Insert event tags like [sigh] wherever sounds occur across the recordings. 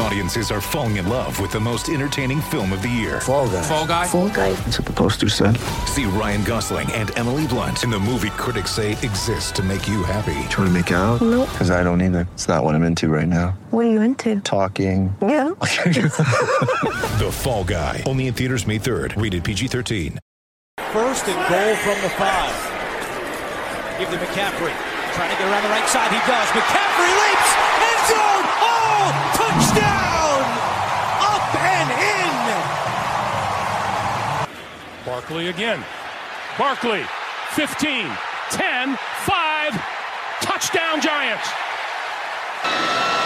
Audiences are falling in love with the most entertaining film of the year. Fall guy. Fall guy. Fall guy. That's what the poster said. See Ryan Gosling and Emily Blunt in the movie critics say exists to make you happy. Trying to make it out? Nope. Because I don't either. It's not what I'm into right now. What are you into? Talking. Yeah. [laughs] The Fall Guy. Only in theaters May 3rd. Rated PG-13. First and goal from the five. Give to McCaffrey. Trying to get around the right side. He does. McCaffrey leaps. End zone. Oh! Touchdown! Up and in. Barkley again. Barkley, 15, 10, 5. Touchdown Giants.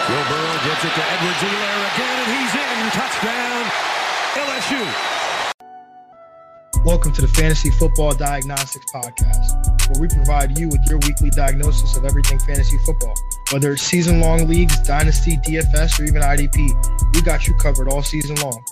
Joe Burrow gets it to Edwards Helaire again, and he's in. Touchdown, LSU. Welcome to the Fantasy Football Diagnostics Podcast, where we provide you with your weekly diagnosis of everything fantasy football. Whether it's season long leagues, dynasty, DFS, or even IDP, we got you covered all season long.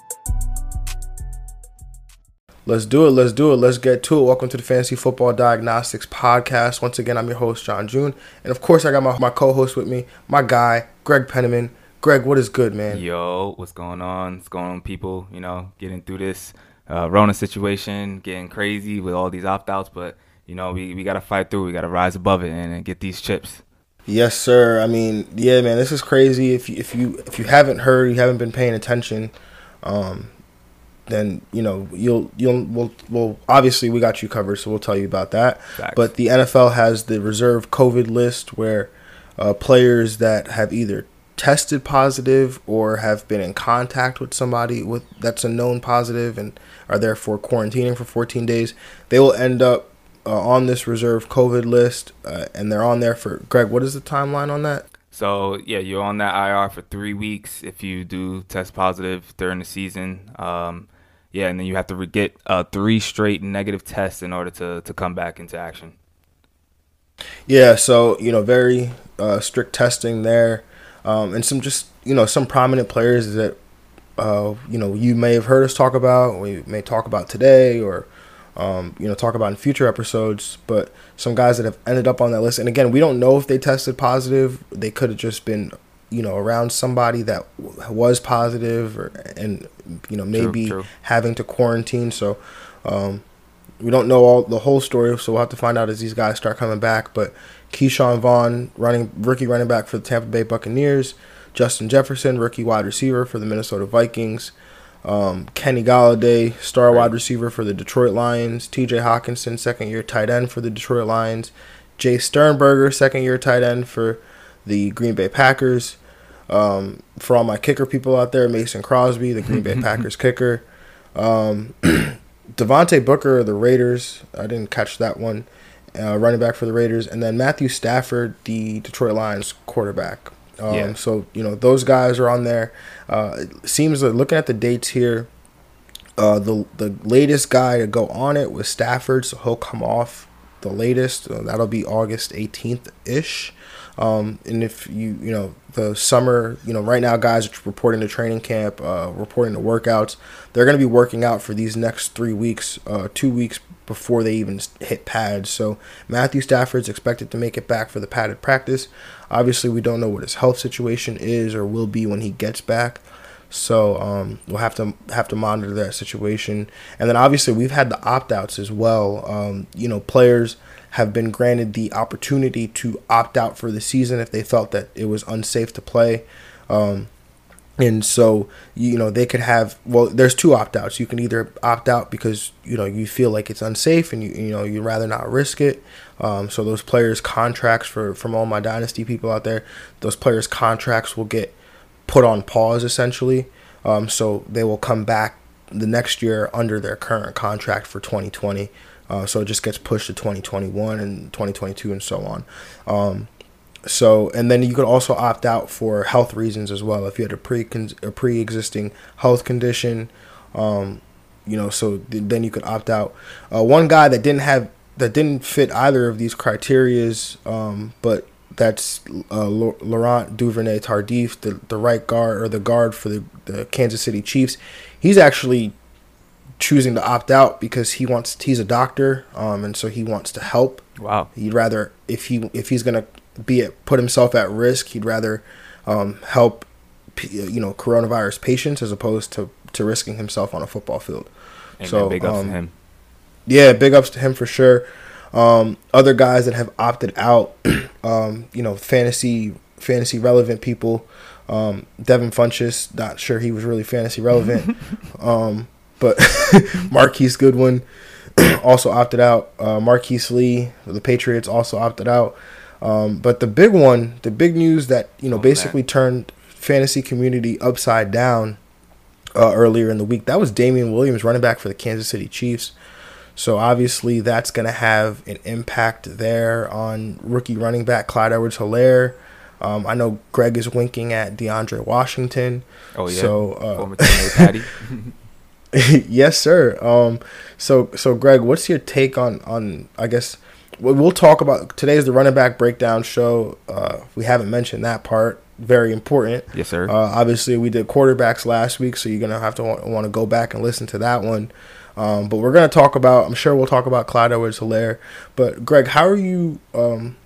Let's do it. Let's do it. Let's get to it. Welcome to the Fantasy Football Diagnostics Podcast. Once again, I'm your host, John June. And of course, I got my, my co host with me, my guy, Greg Penniman. Greg, what is good, man? Yo, what's going on? What's going on, people? You know, getting through this uh, Rona situation, getting crazy with all these opt outs, but, you know, we, we got to fight through. We got to rise above it and, and get these chips. Yes, sir. I mean, yeah, man, this is crazy. If you, if you if you haven't heard, you haven't been paying attention, um, then you know you'll you'll we'll, well obviously we got you covered, so we'll tell you about that. Facts. But the NFL has the reserve COVID list where uh, players that have either tested positive or have been in contact with somebody with that's a known positive and are therefore quarantining for 14 days, they will end up uh, on this reserve COVID list, uh, and they're on there for Greg. What is the timeline on that? So, yeah, you're on that IR for three weeks if you do test positive during the season. Um, yeah, and then you have to get uh, three straight negative tests in order to, to come back into action. Yeah, so you know, very uh, strict testing there, um, and some just you know some prominent players that uh, you know you may have heard us talk about, we may talk about today, or um, you know talk about in future episodes. But some guys that have ended up on that list, and again, we don't know if they tested positive. They could have just been you know around somebody that was positive, or and you know maybe true. having to quarantine. So. Um, we don't know all the whole story, so we'll have to find out as these guys start coming back. But Ke'Shawn Vaughn, running rookie running back for the Tampa Bay Buccaneers, Justin Jefferson, rookie wide receiver for the Minnesota Vikings, um, Kenny Golladay, star wide receiver for the Detroit Lions, T.J. Hockenson, second year tight end for the Detroit Lions, Jace Sternberger, second year tight end for the Green Bay Packers. Um, for all my kicker people out there, Mason Crosby, the Green Bay [laughs] Packers kicker. Um, [clears throat] Devontae Booker of the Raiders. I didn't catch that one. Uh, running back for the Raiders, and then Matthew Stafford, the Detroit Lions quarterback. Um, Yeah. So you know those guys are on there. Uh, it seems like looking at the dates here, uh, the the latest guy to go on it was Stafford, so he'll come off the latest. That'll be August 18th ish. Um, and if you you know the summer, you know right now guys are reporting to training camp, uh, reporting to workouts. They're going to be working out for these next three weeks, uh, two weeks before they even hit pads. So Matthew Stafford's expected to make it back for the padded practice. Obviously, we don't know what his health situation is or will be when he gets back. So um, we'll have to have to monitor that situation. And then obviously we've had the opt outs as well. Um, you know, players have been granted the opportunity to opt out for the season if they felt that it was unsafe to play. Um, and so you know they could have well there's two opt outs. You can either opt out because you know you feel like it's unsafe and you you know you'd rather not risk it. Um, so those players contracts for from all my dynasty people out there those players contracts will get put on pause essentially. Um, so they will come back the next year under their current contract for 2020 uh, so it just gets pushed to 2021 and 2022 and so on um, so and then you could also opt out for health reasons as well if you had a pre a pre-existing health condition um you know so th- then you could opt out uh, one guy that didn't have that didn't fit either of these criterias um but that's uh, Laurent Duvernay Tardif, the, the right guard or the guard for the, the Kansas City Chiefs. He's actually choosing to opt out because he wants he's a doctor, um, and so he wants to help. Wow. He'd rather if he if he's gonna be at, put himself at risk, he'd rather um, help you know coronavirus patients as opposed to to risking himself on a football field. Amen. so big ups um, to him. yeah, big ups to him for sure. Um, other guys that have opted out, [clears throat] um, you know, fantasy fantasy relevant people. Um, Devin Funchess, not sure he was really fantasy relevant, [laughs] um, but [laughs] Marquise Goodwin [clears throat] also opted out. Uh, Marqise Lee, the Patriots, also opted out. Um, but the big one, the big news that you know Oh, basically turned fantasy community upside down uh, earlier in the week. That was Damien Williams, running back for the Kansas City Chiefs. So obviously that's going to have an impact there on rookie running back Clyde Edwards-Helaire. Um, I know Greg is winking at DeAndre Washington. Oh yeah. So uh, Former teammate Patty. [laughs] [laughs] [laughs] yes, sir. Um, so so Greg, what's your take on on I guess we'll we'll talk about today's the running back breakdown show. Uh, we haven't mentioned that part. Very important. yes, sir. Uh, obviously, we did quarterbacks last week, so you're gonna have to want, want to go back and listen to that one. Um, but we're gonna talk about. I'm sure we'll talk about Clyde Edwards-Helaire. But Greg, how are you? Um,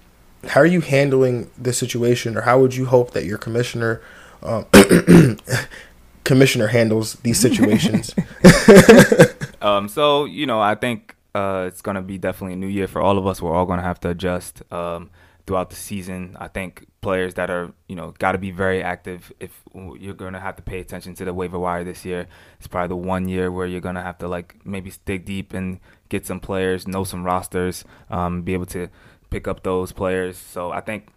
how are you handling this situation, or how would you hope that your commissioner, um, [clears throat] [coughs] commissioner handles these situations? [laughs] Um, so you know, I think uh, it's gonna be definitely a new year for all of us. We're all gonna have to adjust um, throughout the season. I think players that are you know got to be very active. If you're gonna have to pay attention to the waiver wire this year, it's probably the one year where you're gonna have to like maybe dig deep and get some players, know some rosters, um, be able to pick up those players. So I think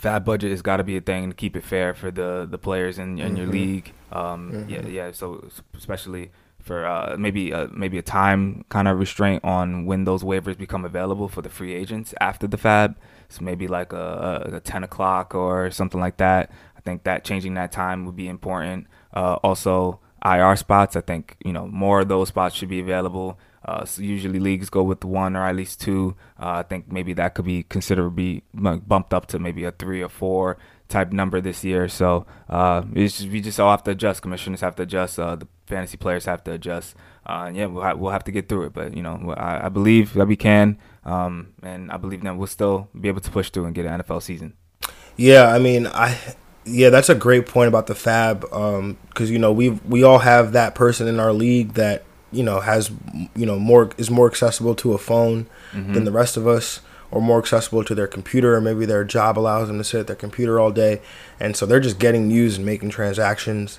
FAAB budget has got to be a thing to keep it fair for the the players in, in your Mhm. league. Um, Mhm. Yeah, yeah. So especially for uh, maybe uh, maybe a time kind of restraint on when those waivers become available for the free agents after the FAAB. So maybe like a, a, a ten o'clock or something like that. I think that changing that time would be important. Uh, also, IR spots. I think you know more of those spots should be available. Uh, so usually leagues go with one or at least two. Uh, I think maybe that could be considerably bu- bumped up to maybe a three or four type number this year. So uh, just, we just all have to adjust. Commissioners have to adjust. Uh, the fantasy players have to adjust. Uh, yeah, we'll, ha- we'll have to get through it. But you know, I, I believe that we can, um, and I believe that we'll still be able to push through and get an NFL season. Yeah, I mean, I yeah, that's a great point about the FAAB because you know we we all have that person in our league that you know has you know more is more accessible to a phone than the rest of us or more accessible to their computer or maybe their job allows them to sit at their computer all day. And so they're just getting news and making transactions.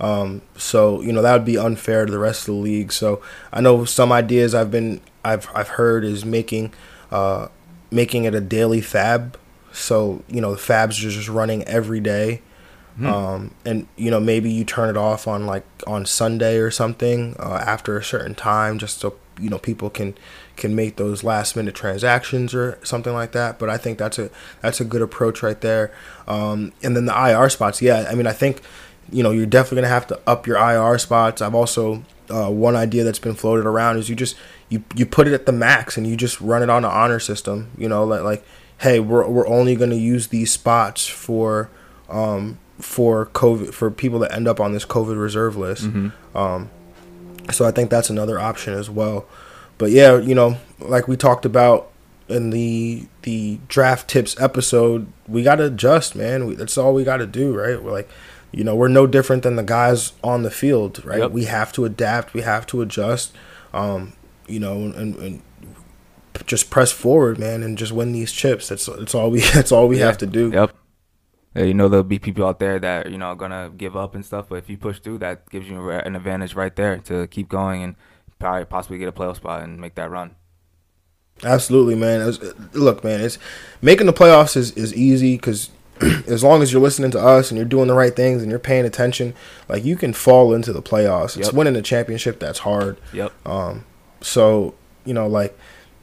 Um, so you know that would be unfair to the rest of the league. So i know some ideas i've been i've i've heard is making uh, making it a daily FAAB. So you know the FAABs are just running every day um, and you know maybe you turn it off on like on sunday or something uh, after a certain time just so you know people can can make those last minute transactions or something like that. But i think that's a that's a good approach right there. Um, and then the ir spots yeah i mean i think you know you're definitely gonna have to up your ir spots. I've also uh, one idea that's been floated around is you just you you put it at the max and you just run it on an honor system you know like, like hey we're, we're only to use these spots for um, for covid for people that end up on this covid reserve list. Um, so i think that's another option as well. But yeah you know like we talked about in the the draft tips episode we got to adjust man. We, that's all we got to do right? We're like you know we're no different than the guys on the field right? Yep. we have to adapt. We have to adjust um, you know and, and just press forward man and just win these chips. That's [laughs] that's all we that's all we have to do. Yep. Yeah, you know there'll be people out there that you know are gonna give up and stuff, but if you push through, that gives you an advantage right there to keep going and probably possibly get a playoff spot and make that run. Absolutely, man. As- Look, man, it's making the playoffs is, is easy because [clears throat] as long as you're listening to us and you're doing the right things and you're paying attention, like you can fall into the playoffs. It's winning the championship that's hard. Yep. Um, so you know, like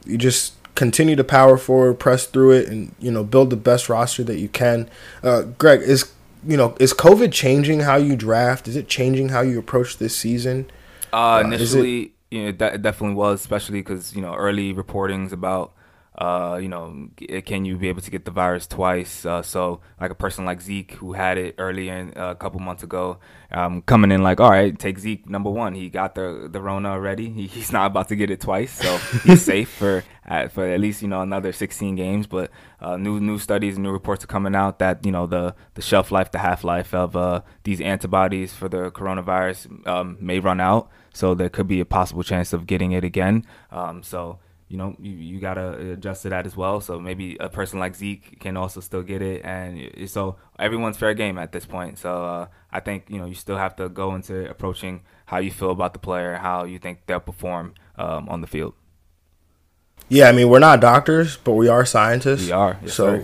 you just continue to power forward, press through it, and you know, build the best roster that you can. Uh, Greg, is you know, is COVID changing how you draft? Is it changing how you approach this season? Uh, Uh, it- initially, you know, that it definitely was, especially because you know early reportings about Uh, you know, can you be able to get the virus twice? Uh, so, like a person like Zeke, who had it early in uh, a couple months ago, um, coming in like, all right, take Zeke number one. He got the the Rona already. He, he's not about to get it twice, so [laughs] he's safe for at, for at least you know another 16 games. But uh, new new studies, and new reports are coming out that you know the the shelf life, the half life of uh, these antibodies for the coronavirus um, may run out. So there could be a possible chance of getting it again. Um, so you know, you, you gotta adjust to that as well. So maybe a person like Zeke can also still get it, and so everyone's fair game at this point. So uh, I think you know you still have to go into approaching how you feel about the player, how you think they'll perform um, on the field. Yeah, I mean we're not doctors, but we are scientists. We are, yes, so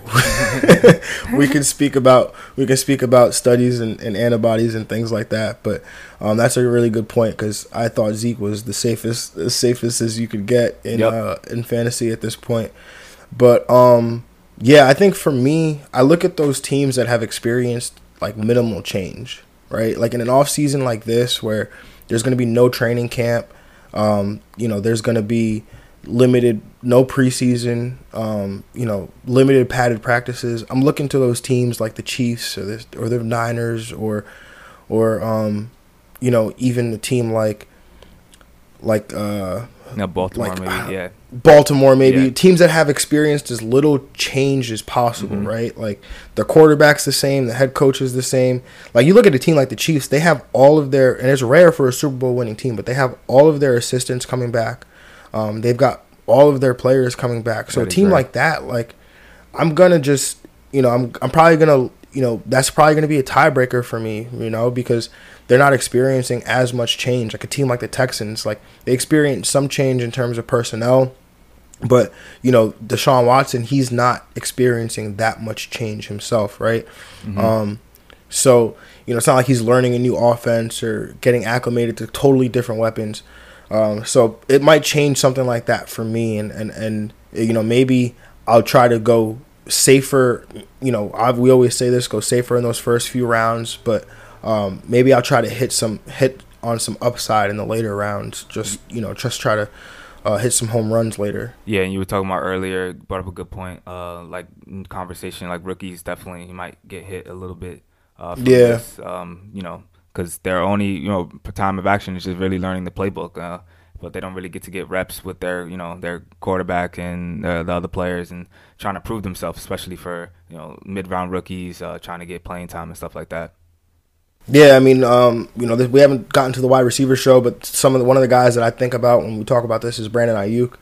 [laughs] we can speak about we can speak about studies and, and antibodies and things like that. But um, that's a really good point because I thought Zeke was the safest, as safest as you could get in yep. uh, in fantasy at this point. But um, yeah, I think for me, I look at those teams that have experienced like minimal change, right? Like in an off season like this, where there's going to be no training camp. Um, you know, there's going to be limited, no preseason, um, you know, limited padded practices. I'm looking to those teams like the Chiefs or the or the Niners or or um, you know, even a team like like uh no, Baltimore like, maybe, uh, yeah. Baltimore maybe. Yeah. Teams that have experienced as little change as possible, mm-hmm. right? Like the quarterback's the same, the head coach is the same. Like you look at a team like the Chiefs, they have all of their and it's rare for a Super Bowl winning team, but they have all of their assistants coming back. Um, they've got all of their players coming back. So that a team like that, like I'm gonna just you know I'm I'm probably gonna you know that's probably gonna be a tiebreaker for me. You know because they're not experiencing as much change. Like a team like the Texans, like they experience some change in terms of personnel. But you know, Deshaun Watson, he's not experiencing that much change himself, right? Mm-hmm. Um, so you know, it's not like he's learning a new offense or getting acclimated to totally different weapons. Um, so it might change something like that for me, and and and you know maybe I'll try to go safer. You know, I've, we always say this: go safer in those first few rounds, but um, maybe I'll try to hit some hit on some upside in the later rounds. Just you know, just try to uh, hit some home runs later. Yeah, and you were talking about earlier, brought up a good point. Uh, like conversation, like rookies definitely you might get hit a little bit. Uh, yeah. This, um, you know, because their only you know time of action is just really learning the playbook. Uh, but they don't really get to get reps with their you know their quarterback and uh, the other players and trying to prove themselves, especially for you know mid round rookies uh, trying to get playing time and stuff like that. Yeah, I mean, um, you know, we haven't gotten to the wide receiver show, but some of the, one of the guys that I think about when we talk about this is Brandon Aiyuk.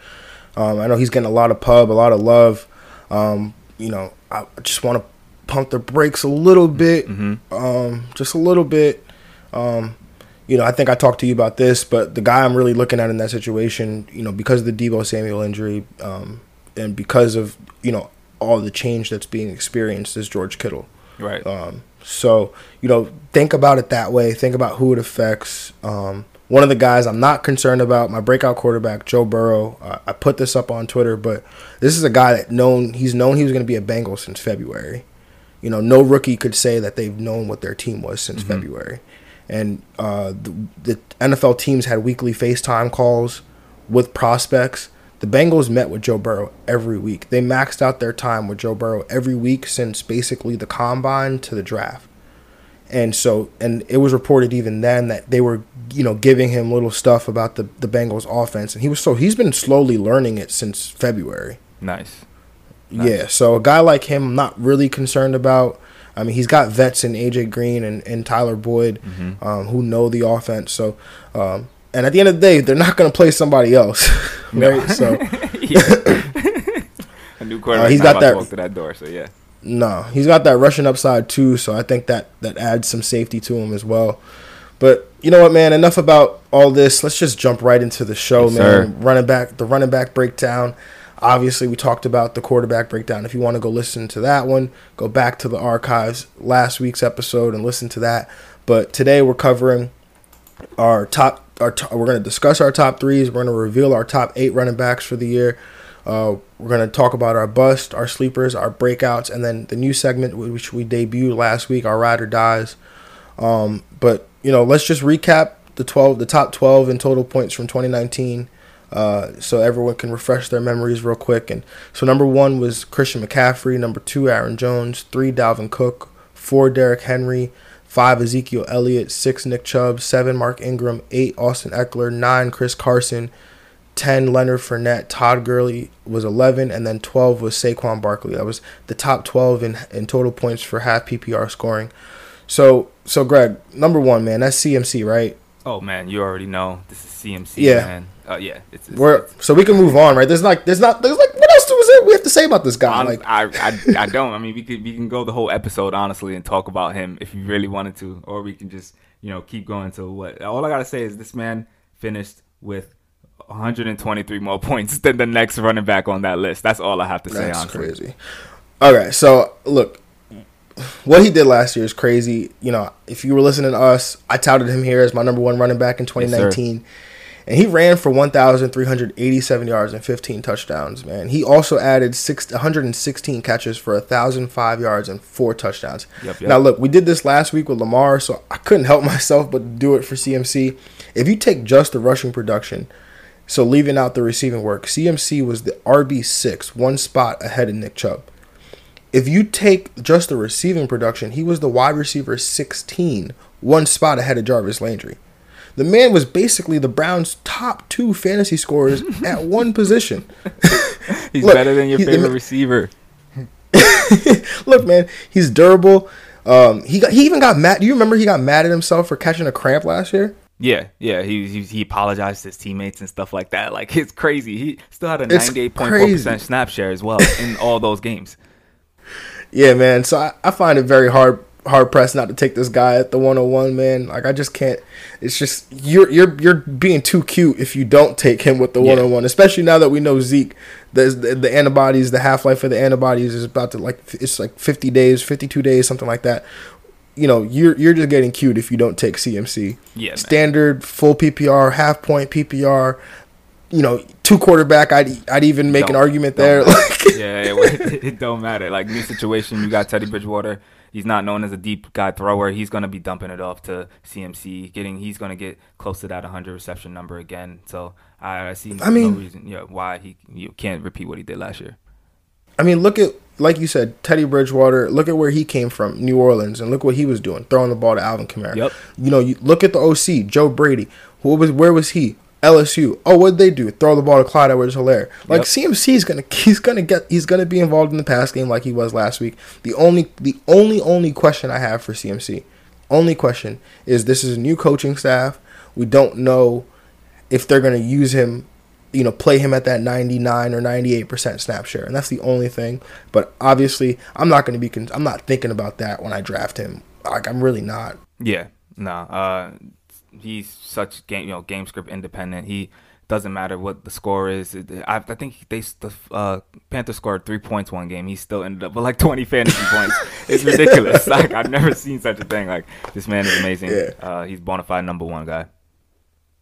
Um, I know he's getting a lot of pub, a lot of love. Um, you know, I just want to pump the brakes a little bit, mm-hmm. Um, just a little bit. Um, you know, I think I talked to you about this, but the guy I'm really looking at in that situation, you know, because of the Deebo Samuel injury, um, and because of you know all the change that's being experienced is George Kittle. Right. Um, so you know, think about it that way. Think about who it affects. Um, one of the guys I'm not concerned about, my breakout quarterback Joe Burrow. Uh, I put this up on Twitter, but this is a guy that known he's known he was going to be a Bengal since February. You know, no rookie could say that they've known what their team was since mm-hmm. February and uh, the, the NFL teams had weekly FaceTime calls with prospects. The Bengals met with Joe Burrow every week. They maxed out their time with Joe Burrow every week since basically the combine to the draft. And so, and it was reported even then that they were, you know, giving him little stuff about the the Bengals offense, and he was so he's been slowly learning it since February. Nice. nice. Yeah. So a guy like him, I'm not really concerned about. I mean, he's got vets in AJ Green and, and Tyler Boyd mm-hmm. um, who know the offense. So, um, and at the end of the day, they're not going to play somebody else, [laughs] right? So, [laughs] [laughs] a new quarterback. Uh, he's got that walk to that door. So yeah. No, he's got that rushing upside too. So I think that that adds some safety to him as well. But you know what, man? Enough about all this. Let's just jump right into the show, yes, man. Sir. Running back, the running back breakdown. Obviously, we talked about the quarterback breakdown. If you want to go listen to that one, go back to the archives last week's episode and listen to that. But today we're covering our top. Our we're going to discuss our top threes. We're going to reveal our top eight running backs for the year. Uh, we're going to talk about our bust, our sleepers, our breakouts, and then the new segment which we debuted last week, our ride or dies. Um, but you know, let's just recap the twelve, the top twelve in total points from 2019. Uh, so everyone can refresh their memories real quick. And so number one was Christian McCaffrey, number two Aaron Jones, three Dalvin Cook, four Derrick Henry, five Ezekiel Elliott, six Nick Chubb, seven Mark Ingram, eight Austin Ekeler. nine Chris Carson, ten Leonard Fournette, Todd Gurley was eleven, and then twelve was Saquon Barkley. That was the top twelve in in total points for half PPR scoring. So so Greg, number one man, that's CMC, right? Oh man, you already know this is CMC. Yeah. man. Uh, yeah, it's, it's, We're, so we can move on, right? There's like, there's not, there's like, what else was it we have to say about this guy? Hon- Like, I, I, I [laughs] don't. I mean, we could we can go the whole episode honestly and talk about him if you really wanted to, or we can just you know keep going to what. All I gotta say is this man finished with 123 more points than the next running back on that list. That's all I have to say. That's honestly. crazy. Okay, so look, what he did last year is crazy. You know, if you were listening to us, I touted him here as my number one running back in 2019. And he ran for 1,387 yards and 15 touchdowns, man. He also added six, 116 catches for 1,005 yards and four touchdowns. Yep, yep. Now, look, we did this last week with Lamar, so I couldn't help [laughs] myself but do it for CMC. If you take just the rushing production, so leaving out the receiving work, CMC was the RB6, one spot ahead of Nick Chubb. If you take just the receiving production, he was the wide receiver 16, one spot ahead of Jarvis Landry. The man was basically the Browns' top two fantasy scorers [laughs] at one position. [laughs] He's Look, better than your favorite ma- receiver. [laughs] Look, man, he's durable. Um, he got he even got mad. Do you remember he got mad at himself for catching a cramp last year? Yeah, yeah. He, he he apologized to his teammates and stuff like that. Like it's crazy. He still had a ninety eight point four percent snap share as well in all those games. Yeah, man. So I, I find it very hard hard pressed not to take this guy at the 101, man. Like I just can't. It's just you're you're you're being too cute if you don't take him with the Yeah. 101, especially now that we know Zeke. The, the the antibodies, the half life of the antibodies is about to like it's like 50 days, 52 days, something like that. You know, you're you're just getting cute if you don't take CMC. Yeah, man. Standard full PPR, half point PPR. You know, two quarterback. I'd I'd even make an Don't- argument there. [laughs] Like, yeah, it, it don't matter. Like new situation, you got Teddy Bridgewater. He's not known as a deep guy thrower. He's gonna be dumping it off to CMC. Getting he's gonna get close to that 100 reception number again. So I, I see I mean- no reason yeah, why he you can't repeat what he did last year. I mean, look at like you said, Teddy Bridgewater. Look at where he came from, New Orleans, and look what he was doing, throwing the ball to Alvin Kamara. Yep. You know, you look at the OC, Joe Brady. What was where was he? LSU. Oh, what did they do? Throw the ball to Clyde Edwards Helaire. Like Yep. CMC is gonna [laughs] he's gonna get he's gonna be involved in the pass game like he was last week. The only the only only question I have for CMC, only question is this is a new coaching staff. We don't know if they're gonna use him, you know, play him at that 99 or 98 percent snap share, and that's the only thing. But obviously, I'm not gonna be con- I'm not thinking about that when I draft him. Like I'm really not. Yeah, no. Uh, he's such game, you know, game script independent. He doesn't matter what the score is. I, I think they the uh, Panthers scored three points one game. He still ended up with like [laughs] 20 fantasy points. It's ridiculous. Like I've never seen such a thing. Like this man is amazing. Yeah. Uh, he's bona fide number one guy.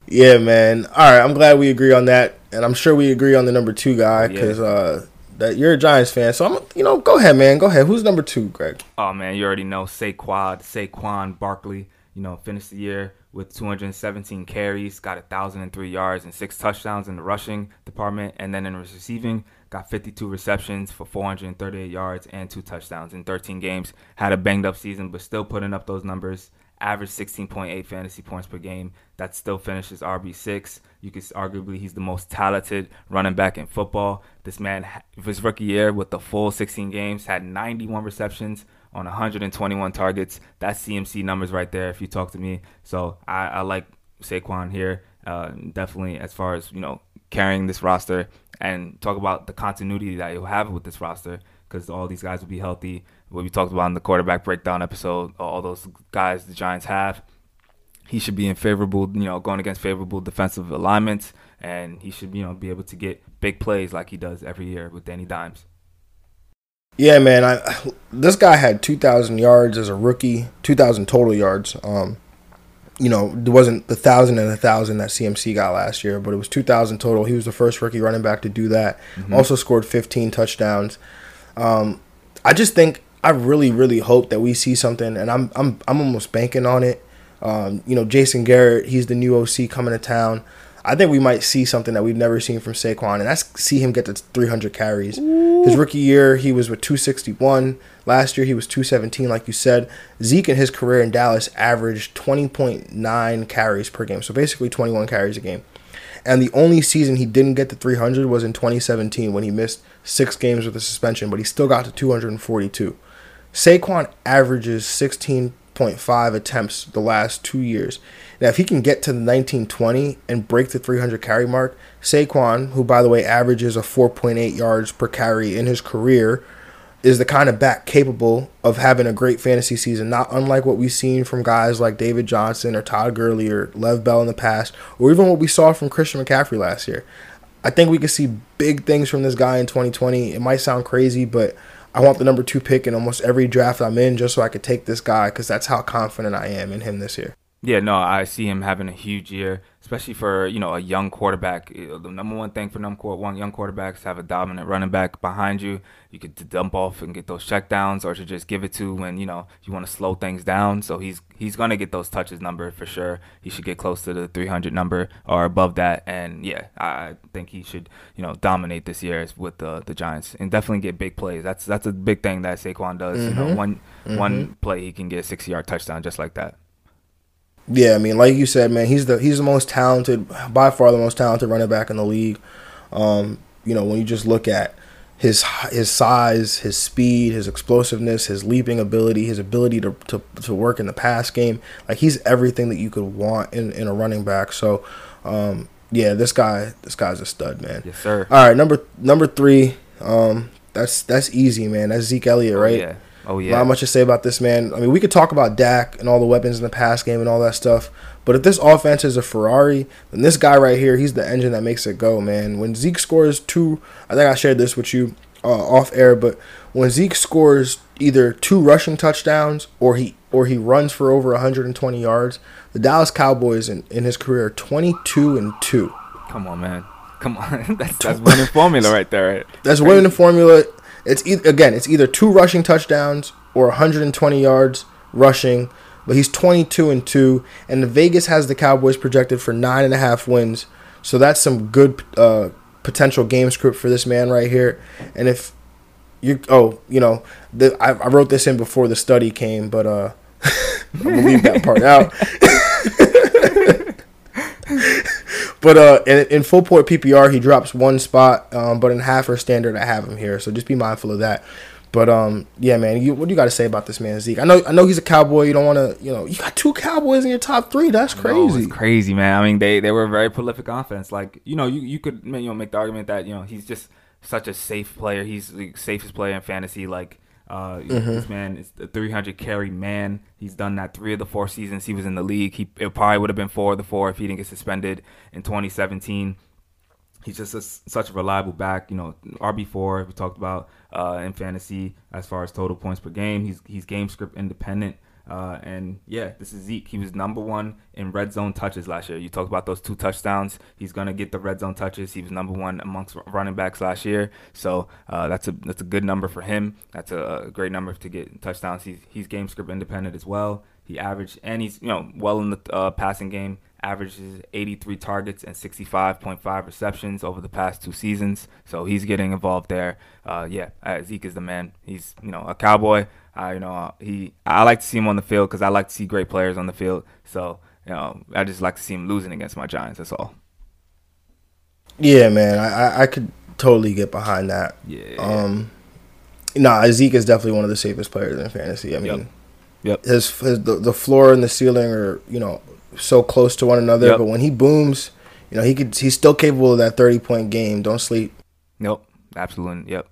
Yeah, man. All right, I'm glad we agree on that, and I'm sure we agree on the number two guy Yeah. because uh, that you're a Giants fan. So I'm, you know, go ahead, man. Go ahead. Who's number two, Greg? Oh man, you already know Saquad, Saquon Barkley. You know, finished the year with 217 carries, got 1,003 yards and six touchdowns in the rushing department, and then in receiving, got 52 receptions for 438 yards and two touchdowns in 13 games. Had a banged up season, but still putting up those numbers. Average 16.8 fantasy points per game. That still finishes RB6. You could arguably he's the most talented running back in football. This man, his rookie year with the full 16 games, had 91 receptions on 121 targets. That's CMC numbers right there. If you talk to me, so I, I like Saquon here. Uh, definitely as far as you know carrying this roster and talk about the continuity that you'll have with this roster because all these guys will be healthy. What we talked about in the quarterback breakdown episode, all those guys the Giants have he should be in favorable, you know, going against favorable defensive alignments, and he should, you know, be able to get big plays like he does every year with Danny Dimes. Yeah, man. I this guy had 2,000 yards as a rookie, 2,000 total yards. Um, you know, it wasn't the thousand and a thousand that CMC got last year, but it was 2,000 total. He was the first rookie running back to do that. Also scored 15 touchdowns. Um, I just think I really, really hope that we see something, and I'm I'm I'm almost banking on it. Um, you know, Jason Garrett, he's the new OC coming to town. I think we might see something that we've never seen from Saquon, and that's see him get to 300 carries. His rookie year, he was with 261. Last year, he was 217, like you said. Zeke in his career in Dallas averaged 20.9 carries per game, so basically 21 carries a game. And the only season he didn't get to 300 was in 2017 when he missed six games with a suspension, but he still got to 242. Saquon averages 16.5 attempts the last two years. Now, if he can get to the 1920 and break the 300 carry mark, Saquon, who by the way averages a 4.8 yards per carry in his career, is the kind of back capable of having a great fantasy season, not unlike what we've seen from guys like David Johnson or Todd Gurley or Lev Bell in the past, or even what we saw from Christian McCaffrey last year. I think we could see big things from this guy in 2020. It might sound crazy, but I want the number two pick in almost every draft I'm in just so I could take this guy because that's how confident I am in him this year. Yeah, no, I see him having a huge year, especially for you know a young quarterback. The number one thing for number one young quarterbacks have a dominant running back behind you. You could dump off and get those checkdowns, or to just give it to when you know you want to slow things down. So he's he's gonna get those touches number for sure. He should get close to the 300 number or above that, and yeah, I think he should you know dominate this year with the the Giants and definitely get big plays. That's that's a big thing that Saquon does. Mm-hmm. You know, one mm-hmm. one play he can get a 60 yard touchdown just like that. Yeah, I mean, like you said, man, he's the he's the most talented, by far the most talented running back in the league. Um, you know, when you just look at his his size, his speed, his explosiveness, his leaping ability, his ability to, to, to work in the pass game, like he's everything that you could want in, in a running back. So, um, yeah, this guy this guy's a stud, man. Yes, sir. All right, number number three, um, that's that's easy, man. That's Zeke Elliott, right? Oh, yeah. Oh yeah. Not much to say about this man. I mean, we could talk about Dak and all the weapons in the pass game and all that stuff. But if this offense is a Ferrari, then this guy right here, he's the engine that makes it go, man. When Zeke scores two, I think I shared this with you uh, off air, but when Zeke scores either two rushing touchdowns or he or he runs for over 120 yards, the Dallas Cowboys in, in his career are 22 and two. Come on, man. Come on, [laughs] that's that's winning formula right there. Right? [laughs] That's winning formula. It's e- again, it's either two rushing touchdowns or 120 yards rushing. But he's 22 and two, and the Vegas has the Cowboys projected for nine and a half wins. So that's some good uh, potential game script for this man right here. And if you, oh, you know, the, I, I wrote this in before the study came, but uh, [laughs] I'm gonna leave that part out. [laughs] [laughs] but uh, in, in full point PPR, he drops one spot, um, but in half or standard, I have him here. So just be mindful of that. But um, yeah, man, you, what do you got to say about this man Zeke? I know, I know he's a cowboy. You don't want to, you know, you got two Cowboys in your top three. That's crazy. it's crazy, man. I mean, they they were a very prolific offense. Like, you know, you you could you know make the argument that you know he's just such a safe player. He's the safest player in fantasy. Like, uh, mm-hmm. This man is the 300 carry man. He's done that three of the four seasons he was in the league. He it probably would have been four of the four if he didn't get suspended in 2017. He's just a, such a reliable back. You know, RB four we talked about uh, in fantasy as far as total points per game. He's he's game script independent. Uh, and yeah, this is Zeke. He was number one in red zone touches last year. You talked about those two touchdowns. He's gonna get the red zone touches. He was number one amongst running backs last year. So uh, that's a that's a good number for him. That's a, a great number to get touchdowns. He's he's game script independent as well. He averaged and he's you know well in the uh, passing game. Averages 83 targets and 65.5 receptions over the past two seasons. So he's getting involved there. Uh, yeah, uh, Zeke is the man. He's you know a cowboy. I you know he I like to see him on the field because I like to see great players on the field. So you know I just like to see him losing against my Giants. That's all. Yeah, man, I I could totally get behind that. Yeah. Um, nah, Zeke is definitely one of the safest players in fantasy. I mean, yep. Yep. His, his the, the floor and the ceiling are you know so close to one another, yep. but when he booms, you know he could he's still capable of that thirty point game. Don't sleep. Nope. Absolutely. Yep.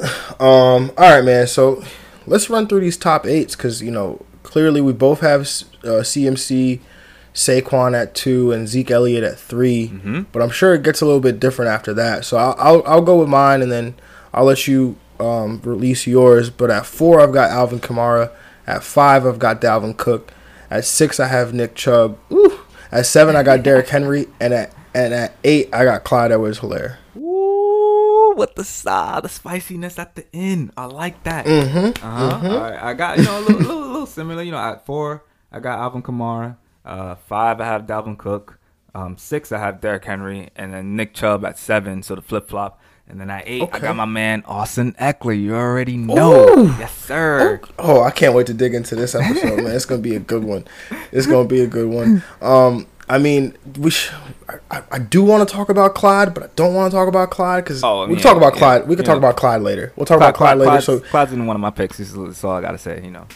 [sighs] Um. All right, man. So let's run through these top eights because you know clearly we both have uh, CMC, Saquon at two, and Zeke Elliott at 3 mm-hmm. But I'm sure it gets a little bit different after that. So I'll I'll, I'll go with mine, and then I'll let you um, release yours. But at four, I've got Alvin Kamara. At five, I've got Dalvin Cook. At six, I have Nick Chubb. Ooh. At seven, I got Derrick Henry, and at and at eight, I got Clyde Edwards-Helaire with the uh, the spiciness at the end. I like that. Mm-hmm. Uh-huh. Mm-hmm. All right. I got you know a little, little, little similar. You know, at four I got Alvin Kamara. Uh, five I have Dalvin Cook. Um, six, I have Derrick Henry, and then Nick Chubb at seven, so the flip flop. And then I Okay. got my man Austin Ekeler. You already know, Ooh. yes sir. Oh, I can't wait to dig into this episode, man. It's gonna be a good one. It's gonna be a good one. Um, I mean, we sh- I, I do want to talk about Clyde, but I don't want to talk about Clyde because Oh, we can yeah, talk about yeah, Clyde. We can yeah. talk about Clyde later. We'll talk about Clyde later. Clyde's, So Clyde's in one of my picks. That's that's all I gotta say. You know.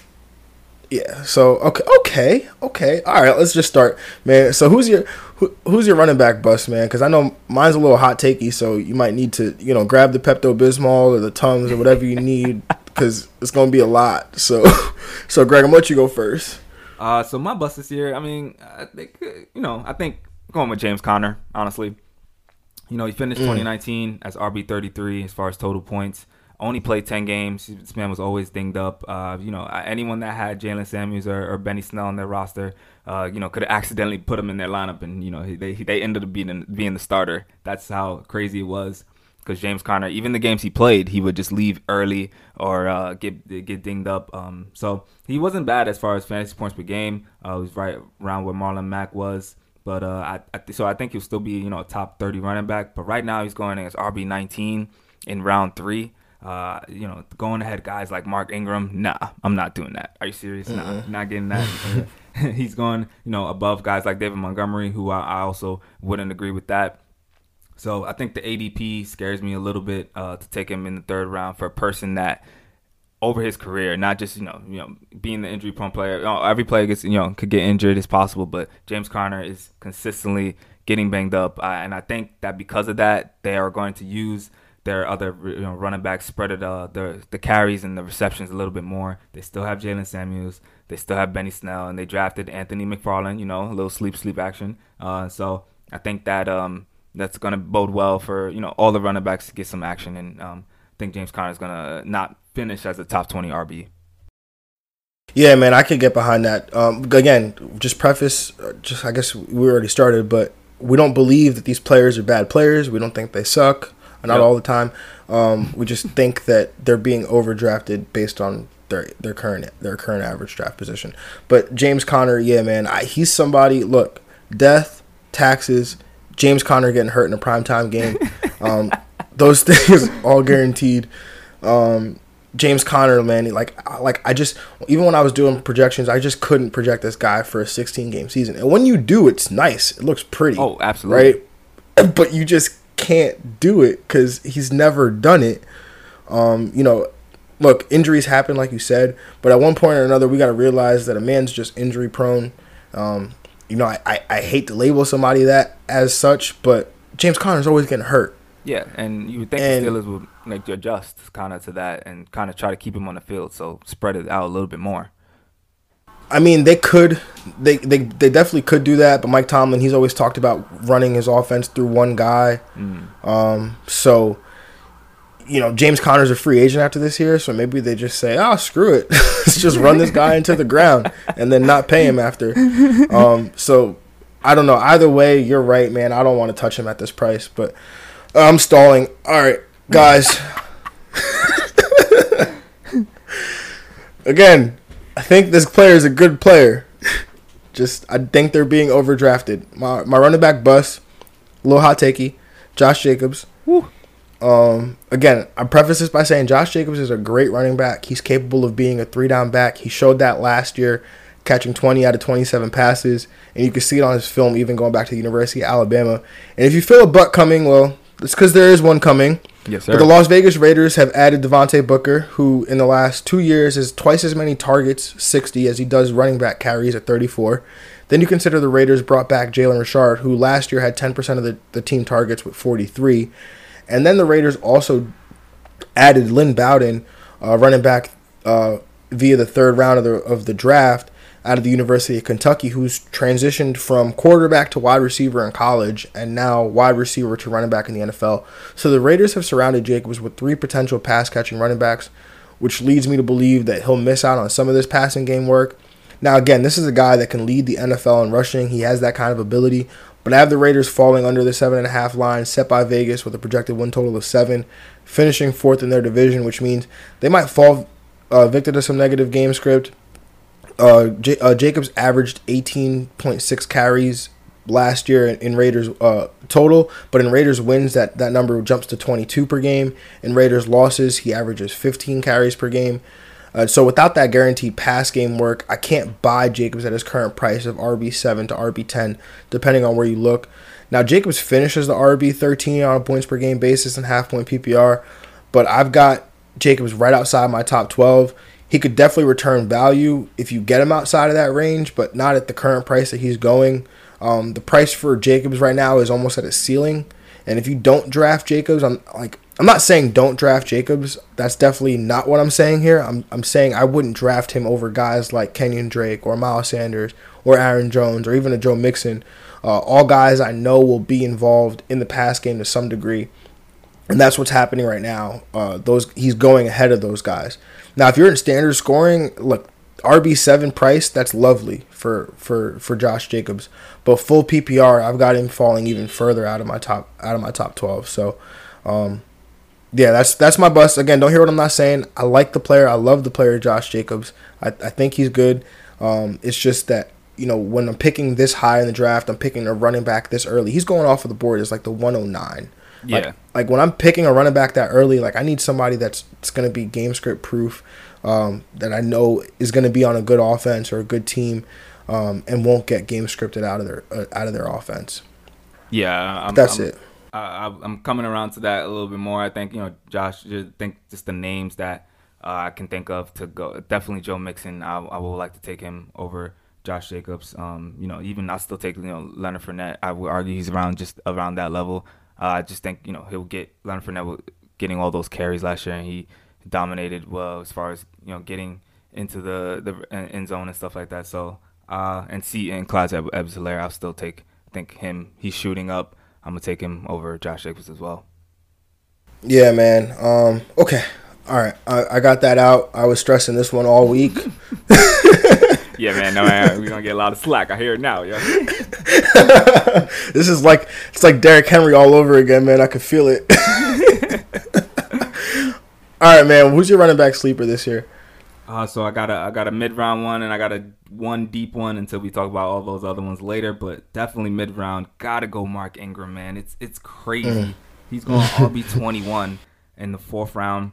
Yeah. So okay, okay, okay. All right. Let's just start, man. So who's your who, who's your running back bust, man? Because I know mine's a little hot takey, so you might need to you know grab the Pepto Bismol or the Tums or whatever you need because it's gonna be a lot. So [laughs] so Greg, I'm gonna let you go first. Uh, so my bust this year, I mean, I think you know, I think going with James Conner, honestly. You know, he finished 2019 as RB 33 as far as total points. Only played 10 games. This man was always dinged up. Uh, you know, anyone that had Jaylen Samuels or, or Benny Snell on their roster, uh, you know, could have accidentally put him in their lineup, and you know, they they ended up being being the starter. That's how crazy it was. Because James Conner, even the games he played, he would just leave early or uh, get get dinged up. Um, so he wasn't bad as far as fantasy points per game. Uh, he was right around where Marlon Mack was. But uh, I, I th- so I think he'll still be you know a top 30 running back. But right now he's going as RB 19 in round three. Uh, you know, going ahead guys like Mark Ingram. Nah, I'm not doing that. Are you serious? Nah, not getting that. [laughs] [laughs] he's going you know above guys like David Montgomery, who I, I also wouldn't agree with that. So I think the ADP scares me a little bit uh, to take him in the third round for a person that over his career, not just you know you know being the injury prone player. You know, every player gets you know could get injured as possible, but James Conner is consistently getting banged up, uh, and I think that because of that, they are going to use their other you know running backs spread it uh the the carries and the receptions a little bit more. They still have Jaylen Samuels, they still have Benny Snell, and they drafted Anthony McFarland. You know, a little sleep sleep action. Uh, so I think that um that's going to bode well for you know all the running backs to get some action, and um, I think James Conner is going to not finish as a top twenty RB. Yeah, man, I could get behind that. Um, again, just preface, uh, just I guess we already started, but we don't believe that these players are bad players. We don't think they suck, not Yep. all the time. Um, we just think that they're being overdrafted based on their their current their current average draft position. But James Conner, yeah, man, I, he's somebody. Look, death, taxes, James Conner getting hurt in a primetime game, [laughs] um, those [laughs] things all guaranteed. Um, James Conner, man, like like I just even when I was doing projections, I just couldn't project this guy for a 16 game season. And when you do, it's nice. It looks pretty. Oh, absolutely. Right? But you just can't do it cuz he's never done it. Um, you know, look, injuries happen like you said, but at one point or another we got to realize that a man's just injury prone. Um, you know, I, I, I hate to label somebody that as such, but James Conner's always getting hurt. Yeah, and you would think And- the Steelers would like adjust kind of to that and kind of try to keep him on the field, so spread it out a little bit more. I mean, they could, they, they they definitely could do that. But Mike Tomlin, he's always talked about running his offense through one guy. Um, so, you know, James Conner's a free agent after this year, so maybe they just say, "Oh, screw it, [laughs] let's just run this guy into the ground [laughs] and then not pay him after." Um, so, I don't know. Either way, you're right, man. I don't want to touch him at this price, but I'm stalling. All right, guys. [laughs] Again, I think this player is a good player. Just I think they're being overdrafted. My my running back bus, a little hot takey, Josh Jacobs. Um, again, I preface this by saying Josh Jacobs is a great running back. He's capable of being a three down back. He showed that last year, catching 20 out of 27 passes, and you can see it on his film, even going back to the University of Alabama. And if you feel a butt coming, well, it's because there is one coming. Yes, But the Las Vegas Raiders have added Devontae Booker, who in the last two years has twice as many targets, 60, as he does running back carries at 34. Then you consider the Raiders brought back Jalen Richard, who last year had 10% of the, the team targets with 43. And then the Raiders also added Lynn Bowden, uh, running back uh, via the third round of the, of the draft out of the University of Kentucky, who's transitioned from quarterback to wide receiver in college and now wide receiver to running back in the NFL. So the Raiders have surrounded Jacobs with three potential pass catching running backs, which leads me to believe that he'll miss out on some of this passing game work. Now, again, this is a guy that can lead the NFL in rushing. He has that kind of ability. But I have the Raiders falling under the seven and a half line set by Vegas with a projected win total of seven, finishing fourth in their division, which means they might fall uh, victim to some negative game script. Uh, J- uh, Jacobs averaged 18.6 carries last year in, Raiders uh, total, but in Raiders wins that that number jumps to 22 per game. In Raiders losses, he averages 15 carries per game. Uh, so without that guaranteed pass game work, I can't buy Jacobs at his current price of RB7 to RB10, depending on where you look. Now Jacobs finishes the RB13 on a points per game basis and half point PPR, but I've got Jacobs right outside my top 12. He could definitely return value if you get him outside of that range, but not at the current price that he's going. Um, the price for Jacobs right now is almost at a ceiling, and if you don't draft Jacobs, I'm like I'm not saying don't draft Jacobs. That's definitely not what I'm saying here. I'm I'm saying I wouldn't draft him over guys like Kenyan Drake or Miles Sanders or Aaron Jones or even a Joe Mixon. Uh, all guys I know will be involved in the pass game to some degree, and that's what's happening right now. Uh, those he's going ahead of those guys. Now, if you're in standard scoring, look, RB seven price, that's lovely for for for Josh Jacobs. But full PPR, I've got him falling even further out of my top out of my top twelve. So, um, yeah, that's that's my bust. Again, don't hear what I'm not saying. I like the player. I love the player, Josh Jacobs. I, I think he's good. Um, it's just that you know when I'm picking this high in the draft, I'm picking a running back this early. He's going off of the board as like the 109. Yeah. Like, like when I'm picking a running back that early, like I need somebody that's going to be game script proof um, that I know is going to be on a good offense or a good team, um, and won't get game scripted out of their uh, out of their offense. Yeah, I'm, that's I'm, it. I, I'm coming around to that a little bit more. I think you know, Josh. Just think just the names that uh, I can think of to go. Definitely Joe Mixon. I, I would like to take him over Josh Jacobs. Um, you know, even I still take you know Leonard Fournette. I would argue he's around just around that level. Uh, I just think you know he'll get Leonard Fournette getting all those carries last year, and he dominated well as far as you know getting into the the end zone and stuff like that. So uh, and see and Clyde Edwards Helaire, I'll still take I think him. He's shooting up. I'm gonna take him over Josh Jacobs as well. Yeah, man. Um, okay, all right. I, I got that out. I was stressing this one all week. [laughs] [laughs] yeah, man. No, man. We're gonna get a lot of slack. I hear it now. Yeah. [laughs] this is like it's like Derrick Henry all over again, man. I could feel it. [laughs] all right, man. Who's your running back sleeper this year? Uh, so I got a I got a mid round one and I got a one deep one until we talk about all those other ones later. But definitely mid round, gotta go Mark Ingram, man. It's it's crazy. Mm. He's going to RB twenty one in the fourth round.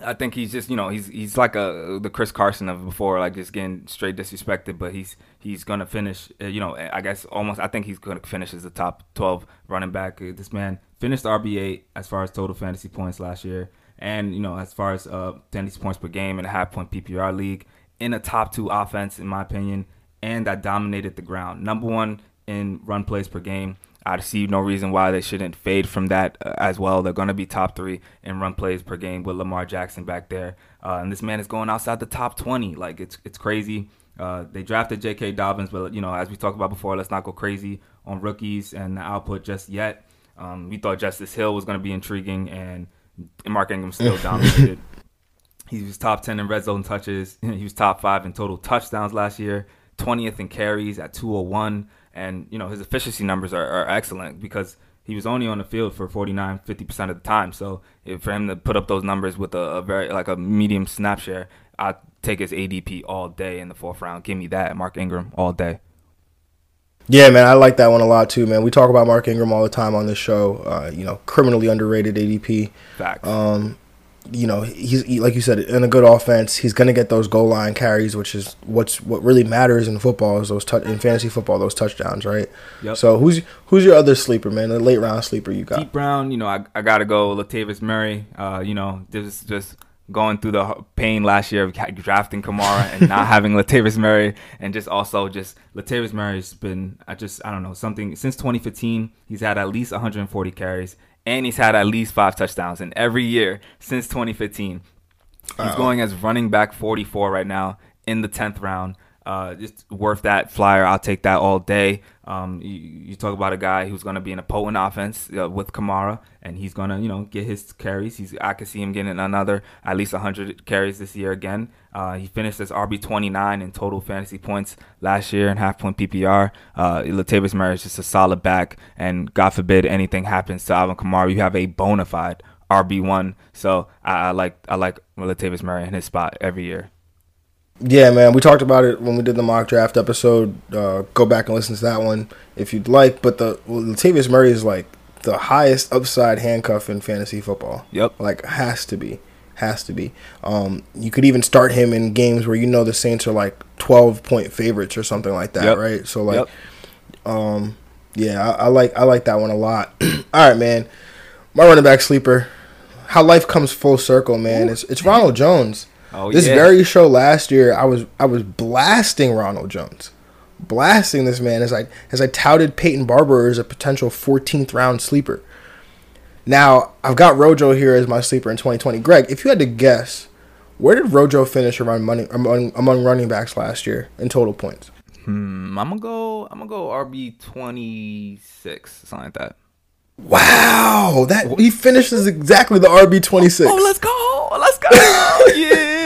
I think he's just you know he's he's like a the Chris Carson of before, like just getting straight disrespected. But he's he's gonna finish. Uh, you know, I guess almost. I think he's gonna finish as the top twelve running back. Uh, this man finished RB eight as far as total fantasy points last year. And you know, as far as uh, fantasy points per game in a half point PPR league, in a top two offense, in my opinion, and that dominated the ground. Number one in run plays per game. I see no reason why they shouldn't fade from that uh, as well. They're going to be top three in run plays per game with Lamar Jackson back there, uh, and this man is going outside the top 20. Like it's it's crazy. Uh, they drafted J.K. Dobbins, but you know, as we talked about before, let's not go crazy on rookies and the output just yet. Um, we thought Justice Hill was going to be intriguing, and Mark Ingram still [laughs] dominated. he was top 10 in red zone touches. [laughs] He was top five in total touchdowns last year, 20th in carries at 201. And, you know, his efficiency numbers are, are excellent because he was only on the field for 49, 50% of the time. So for him to put up those numbers with a, a very, like a medium snap share, I'd take his ADP all day in the fourth round. Give me that, Mark Ingram, all day. Yeah, man, I like that one a lot too, man. We talk about Mark Ingram all the time on this show. Uh, you know, criminally underrated ADP. Facts. Um, you know, he's he, like you said, in a good offense, he's gonna get those goal line carries, which is what's what really matters in football is those in fantasy football those touchdowns, right? Yep. So who's who's your other sleeper, man? The late round sleeper you got? Deep Brown, you know, I, I gotta go Latavius Murray. Uh, you know, just just going through the pain last year of drafting Kamara and not [laughs] having Latavius Murray, and just also just Latavius Murray's been I just I don't know something since 2015 he's had at least 140 carries and he's had at least five touchdowns in every year since 2015. He's going as running back 44 right now in the 10th round. Uh, just worth that flyer. I'll take that all day. Um, you, you, talk about a guy who's going to be in a potent offense uh, with Kamara, and he's going to, you know, get his carries. He's I could see him getting another at least 100 carries this year again. Uh, he finished as RB 29 in total fantasy points last year in half point PPR. Uh, Latavius Murray is just a solid back, and God forbid anything happens to Alvin Kamara, you have a bona fide RB one. So I, I like I like Latavius Murray in his spot every year. Yeah, man, we talked about it when we did the mock draft episode. Uh, go back and listen to that one if you'd like. But the well, Latavius Murray is like the highest upside handcuff in fantasy football. Yep. Like has to be, has to be. Um, you could even start him in games where you know the Saints are like twelve point favorites or something like that, Yep. right? So like, Yep. um, yeah, I, I like I like that one a lot. [clears throat] All right, man. My running back sleeper. How life comes full circle, man. It's it's Ronald Jones. Oh, this yeah. very show last year, I was I was blasting Ronald Jones, blasting this man as I as I touted Peyton Barber as a potential 14th round sleeper. Now I've got Rojo here as my sleeper in 2020. Greg, if you had to guess, where did Rojo finish around money among, among running backs last year in total points? Hmm, I'm gonna go. I'm gonna go RB twenty six, something like that. Wow, that he finishes exactly the RB 26. Oh, let's go! Let's go! [laughs] yeah.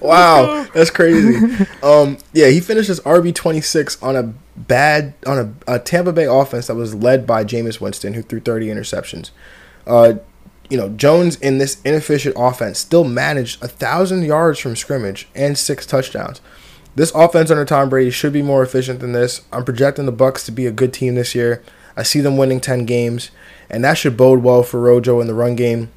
wow, that's crazy. Um, yeah, he finishes RB twenty six on a bad on a, a Tampa Bay offense that was led by Jameis Winston, who threw thirty interceptions. Uh, you know, Jones in this inefficient offense still managed a thousand yards from scrimmage and six touchdowns. This offense under Tom Brady should be more efficient than this. I'm projecting the Bucs to be a good team this year. I see them winning ten games, and that should bode well for Rojo in the run game.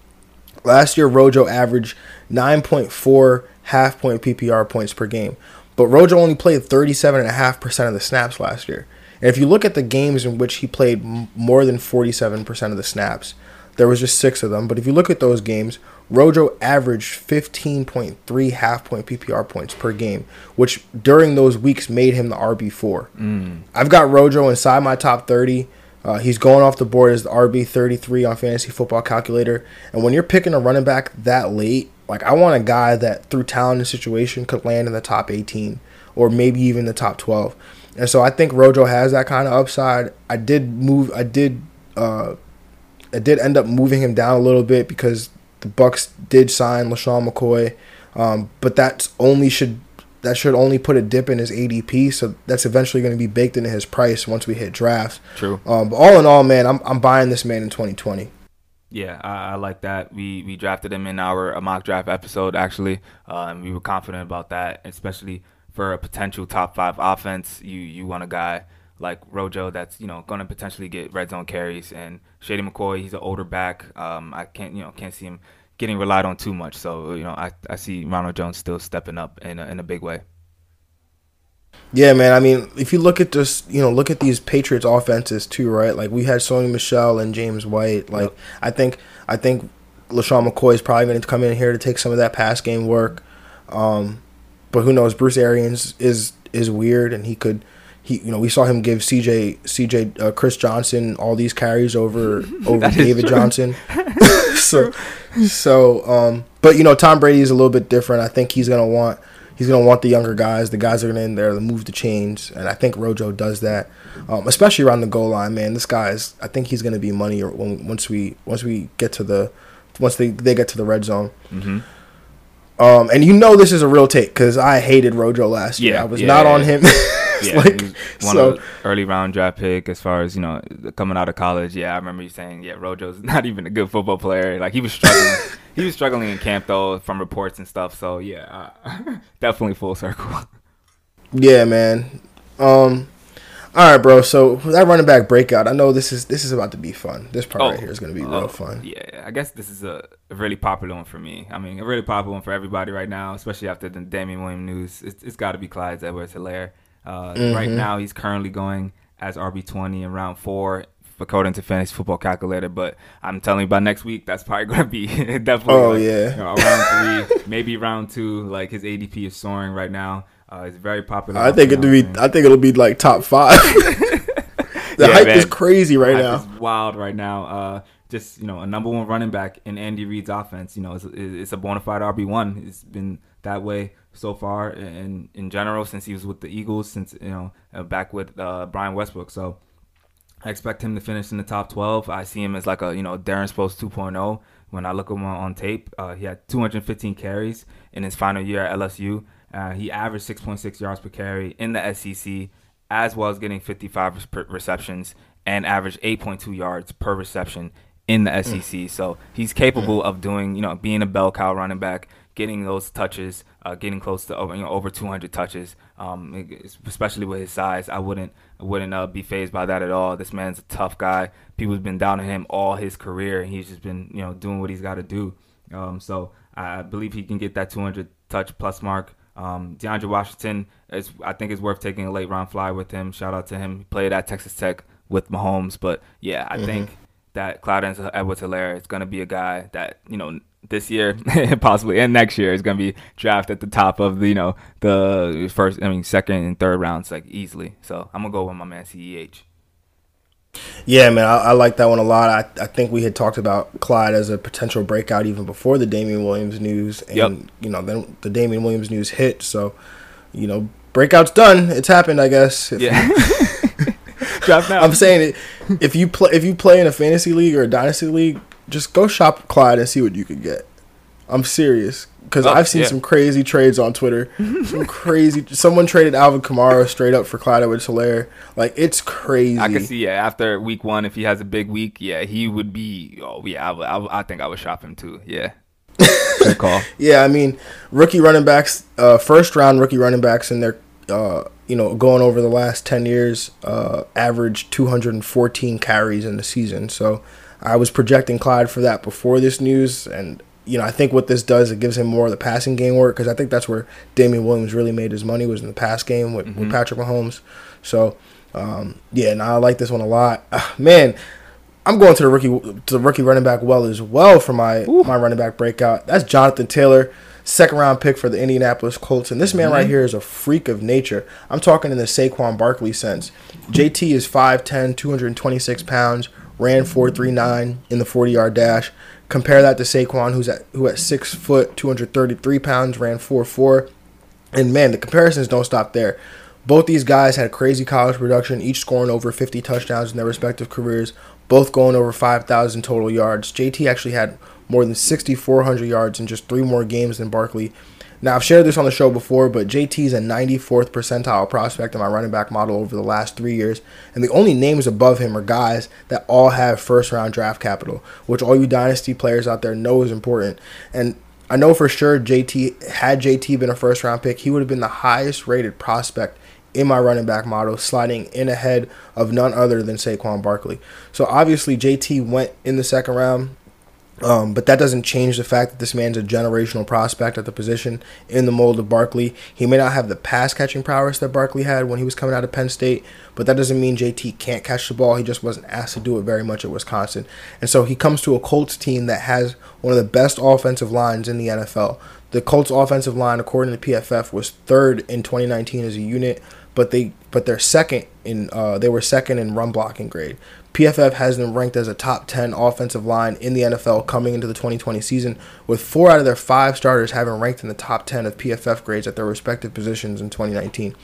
Last year, Rojo averaged 9.4 half point PPR points per game, but Rojo only played 37.5% of the snaps last year. And if you look at the games in which he played m- more than 47% of the snaps, there was just six of them. But if you look at those games, Rojo averaged 15.3 half point PPR points per game, which during those weeks made him the RB4. Mm. I've got Rojo inside my top 30. Uh, he's going off the board as the RB 33 on Fantasy Football Calculator. And when you're picking a running back that late, like I want a guy that through talent and situation could land in the top 18 or maybe even the top 12. And so I think Rojo has that kind of upside. I did move. I did. Uh, I did end up moving him down a little bit because the Bucs did sign LeSean McCoy, um, but that's only should that should only put a dip in his ADP. So that's eventually going to be baked into his price once we hit drafts. True. Um, but all in all, man, I'm I'm buying this man in 2020. Yeah, I, I like that. We we drafted him in our mock draft episode actually, and we were confident about that, especially for a potential top five offense. You you want a guy like Rojo that's you know going to potentially get red zone carries, and Shady McCoy he's an older back. Um, I can't you know can't see him getting relied on too much. So you know I, I see Ronald Jones still stepping up in a, in a big way. Yeah, man. I mean, if you look at just you know look at these Patriots offenses too, right? Like we had Sony Michel and James White. Like Yep. I think I think LeSean McCoy is probably going to come in here to take some of that pass game work. Um, but who knows? Bruce Arians is is weird, and he could. He, you know, we saw him give CJ, CJ, uh, Chris Johnson all these carries over [laughs] over David. Johnson. [laughs] [laughs] so, so, um, but you know, Tom Brady is a little bit different. I think he's gonna want he's gonna want the younger guys, the guys that are gonna in there to move the chains, and I think Rojo does that, um, especially around the goal line. Man, this guy is. I think he's gonna be money when, once we once we get to the once they they get to the red zone. Mm-hmm. Um, and you know this is a real take because I hated Rojo last year. Yeah, I was yeah, not yeah, on him. [laughs] Yeah, like, one so early round draft pick as far as you know coming out of college. Yeah, I remember you saying, yeah, Rojo's [laughs] not even a good football player. Like he was struggling. [laughs] he was struggling in camp though from reports and stuff. So yeah, uh, definitely full circle. Yeah, man. Um, all right, bro. So that running back breakout. I know this is this is about to be fun. This part right here is going to be real oh, fun. Yeah, I guess this is a, really popular one for me. I mean, a really popular one for everybody right now, especially after the Damien Williams news. It's, it's got to be Clyde Edwards Uh, Right Mhm. now, he's currently going as RB20 in round four, according to Fantasy Football Calculator. But I'm telling you, by next week, that's probably [laughs] going to be [laughs] definitely Oh, like, yeah. you know, round [laughs] three, maybe round two. Like his ADP is soaring right now. Uh, it's very popular. I think it'll be. I think it'll be like top five. the Yeah, hype man. is crazy right now. wild right now. Uh, just you know, a number one running back in Andy Reid's offense. You know, it's, it's a bona fide RB one. It's been that way so far in in general since he was with the Eagles. Since you know, uh, back with uh, Brian Westbrook. So I expect him to finish in the top 12. I see him as like a, you know, Darren Sproles 2.0. When I look at him on tape, uh, he had 215 carries in his final year at LSU. Uh, he averaged 6.6 yards per carry in the SEC, as well as getting 55 receptions and averaged 8.2 yards per reception in the SEC. So he's capable of doing, you know, being a bell cow running back. Getting those touches, uh, getting close to over you know over 200 touches, um, especially with his size. I wouldn't I wouldn't uh, be phased by that at all. This man's a tough guy. People's been down on him all his career. He's just been you know doing what he's got to do. Um, so I believe he can get that 200 touch plus mark. Um, DeAndre Washington is I think is worth taking a late round fly with him. Shout out to him. He played at Texas Tech with Mahomes, but yeah, I mm-hmm. think that Clyde Edwards-Helaire is going to be a guy that you know this year [laughs] possibly and next year is going to be drafted at the top of the you know the first I mean second and third rounds like easily. So I'm gonna go with my man Ceh. Yeah, man, I, I, like that one a lot. I, I think we had talked about Clyde as a potential breakout even before the Damien Williams news, and yep. you know then the Damien Williams news hit. So, you know, breakout's done. It's happened, I guess. Yeah. [laughs] Draft now. I'm saying it. If you play, if you play in a fantasy league or a dynasty league, just go shop Clyde and see what you can get. I'm serious because oh, I've seen yeah. some crazy trades on Twitter. some [laughs] crazy. Someone traded Alvin Kamara straight up for Clyde Edwards-Helaire. Like it's crazy. I can see. Yeah, after week one, if he has a big week, yeah, he would be. Oh yeah, I, I, I think I would shop him too. Yeah. [laughs] Good call. yeah, I mean, rookie running backs, uh, first round rookie running backs, and they're uh, you know going over the last ten years, uh, average 214 carries in the season. So I was projecting Clyde for that before this news, and you know I think what this does it gives him more of the passing game work because I think that's where Damien Williams really made his money was in the pass game with, mm-hmm. with Patrick Mahomes. So um, yeah, now I like this one a lot. Uh, man, I'm going to the rookie to the rookie running back well as well for my Ooh. my running back breakout. That's Jonathan Taylor, second round pick for the Indianapolis Colts, and this man mm-hmm. right here is a freak of nature. I'm talking in the Saquon Barkley sense. JT is 5'10", 226 pounds ran 4.39 in the 40 yard dash. Compare that to Saquon, who's at who at six foot, 233 pounds, ran 4.4. And man, the comparisons don't stop there. Both these guys had crazy college production, each scoring over 50 touchdowns in their respective careers, both going over 5,000 total yards. JT actually had more than 6,400 yards in just three more games than Barkley, now, I've shared this on the show before, but JT is a 94th percentile prospect in my running back model over the last three years, and the only names above him are guys that all have first round draft capital, which all you dynasty players out there know is important. And I know for sure JT, had JT been a first round pick, he would have been the highest rated prospect in my running back model, sliding in ahead of none other than Saquon Barkley. So obviously, JT went in the second round. Um, but that doesn't change the fact that this man's a generational prospect at the position in the mold of Barkley. He may not have the pass catching prowess that Barkley had when he was coming out of Penn State, but that doesn't mean JT can't catch the ball. He just wasn't asked to do it very much at Wisconsin. And so he comes to a Colts team that has one of the best offensive lines in the NFL. The Colts offensive line, according to PFF, was third in 2019 as a unit, but they but they're second in uh, they were second in run blocking grade. PFF has them ranked as a top 10 offensive line in the NFL coming into the 2020 season, with four out of their five starters having ranked in the top 10 of PFF grades at their respective positions in 2019.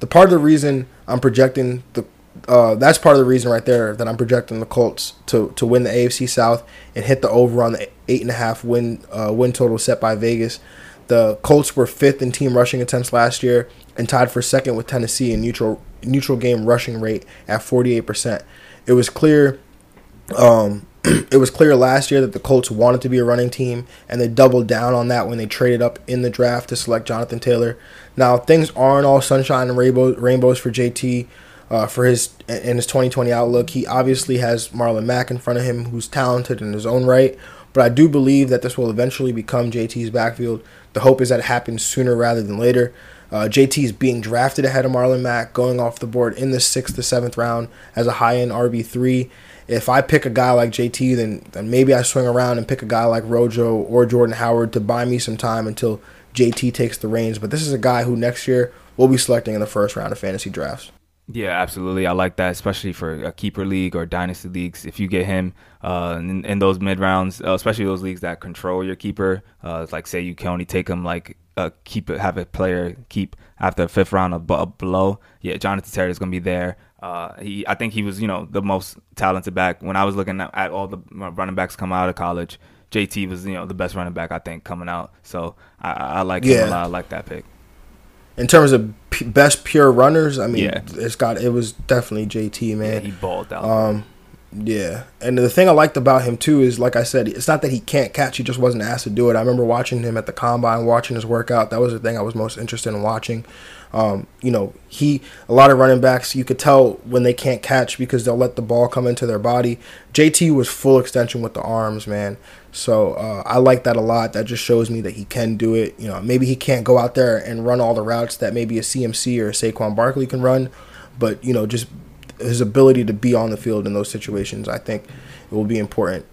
The part of the reason I'm projecting the uh, that's part of the reason right there that I'm projecting the Colts to, to win the AFC South and hit the over on the eight and a half win uh, win total set by Vegas. The Colts were fifth in team rushing attempts last year and tied for second with Tennessee in neutral neutral game rushing rate at 48 percent it was clear um, [clears throat] it was clear last year that the Colts wanted to be a running team, and they doubled down on that when they traded up in the draft to select Jonathan Taylor. Now things aren't all sunshine and rainbow, rainbows for JT. Uh, for his in his 2020 outlook, he obviously has Marlon Mack in front of him, who's talented in his own right. But I do believe that this will eventually become JT's backfield. The hope is that it happens sooner rather than later. Uh, JT is being drafted ahead of Marlon Mack, going off the board in the sixth to seventh round as a high end RB three. If I pick a guy like JT, then, then maybe I swing around and pick a guy like Rojo or Jordan Howard to buy me some time until JT takes the reins. But this is a guy who next year will be selecting in the first round of fantasy drafts. Yeah, absolutely. I like that, especially for a keeper league or dynasty leagues. If you get him uh, in, in, those mid rounds, uh, especially those leagues that control your keeper, uh, like say you can only take him like uh, keep it, have a player keep after fifth round of above, below. Yeah, Jonathan Taylor is gonna be there. Uh, he, I think he was, you know, the most talented back when I was looking at, at all the running backs come out of college. JT was, you know, the best running back I think coming out. So I, I like yeah. him a lot. I like that pick. In terms of p- best pure runners, I mean, yeah. it's got it was definitely JT man. Yeah, he balled out. Um, Yeah, and the thing I liked about him too is, like I said, it's not that he can't catch; he just wasn't asked to do it. I remember watching him at the combine, watching his workout. That was the thing I was most interested in watching. Um, you know, he a lot of running backs you could tell when they can't catch because they'll let the ball come into their body. JT was full extension with the arms, man. So uh, I like that a lot. That just shows me that he can do it. You know, maybe he can't go out there and run all the routes that maybe a CMC or a Saquon Barkley can run, but you know, just his ability to be on the field in those situations, I think it will be important.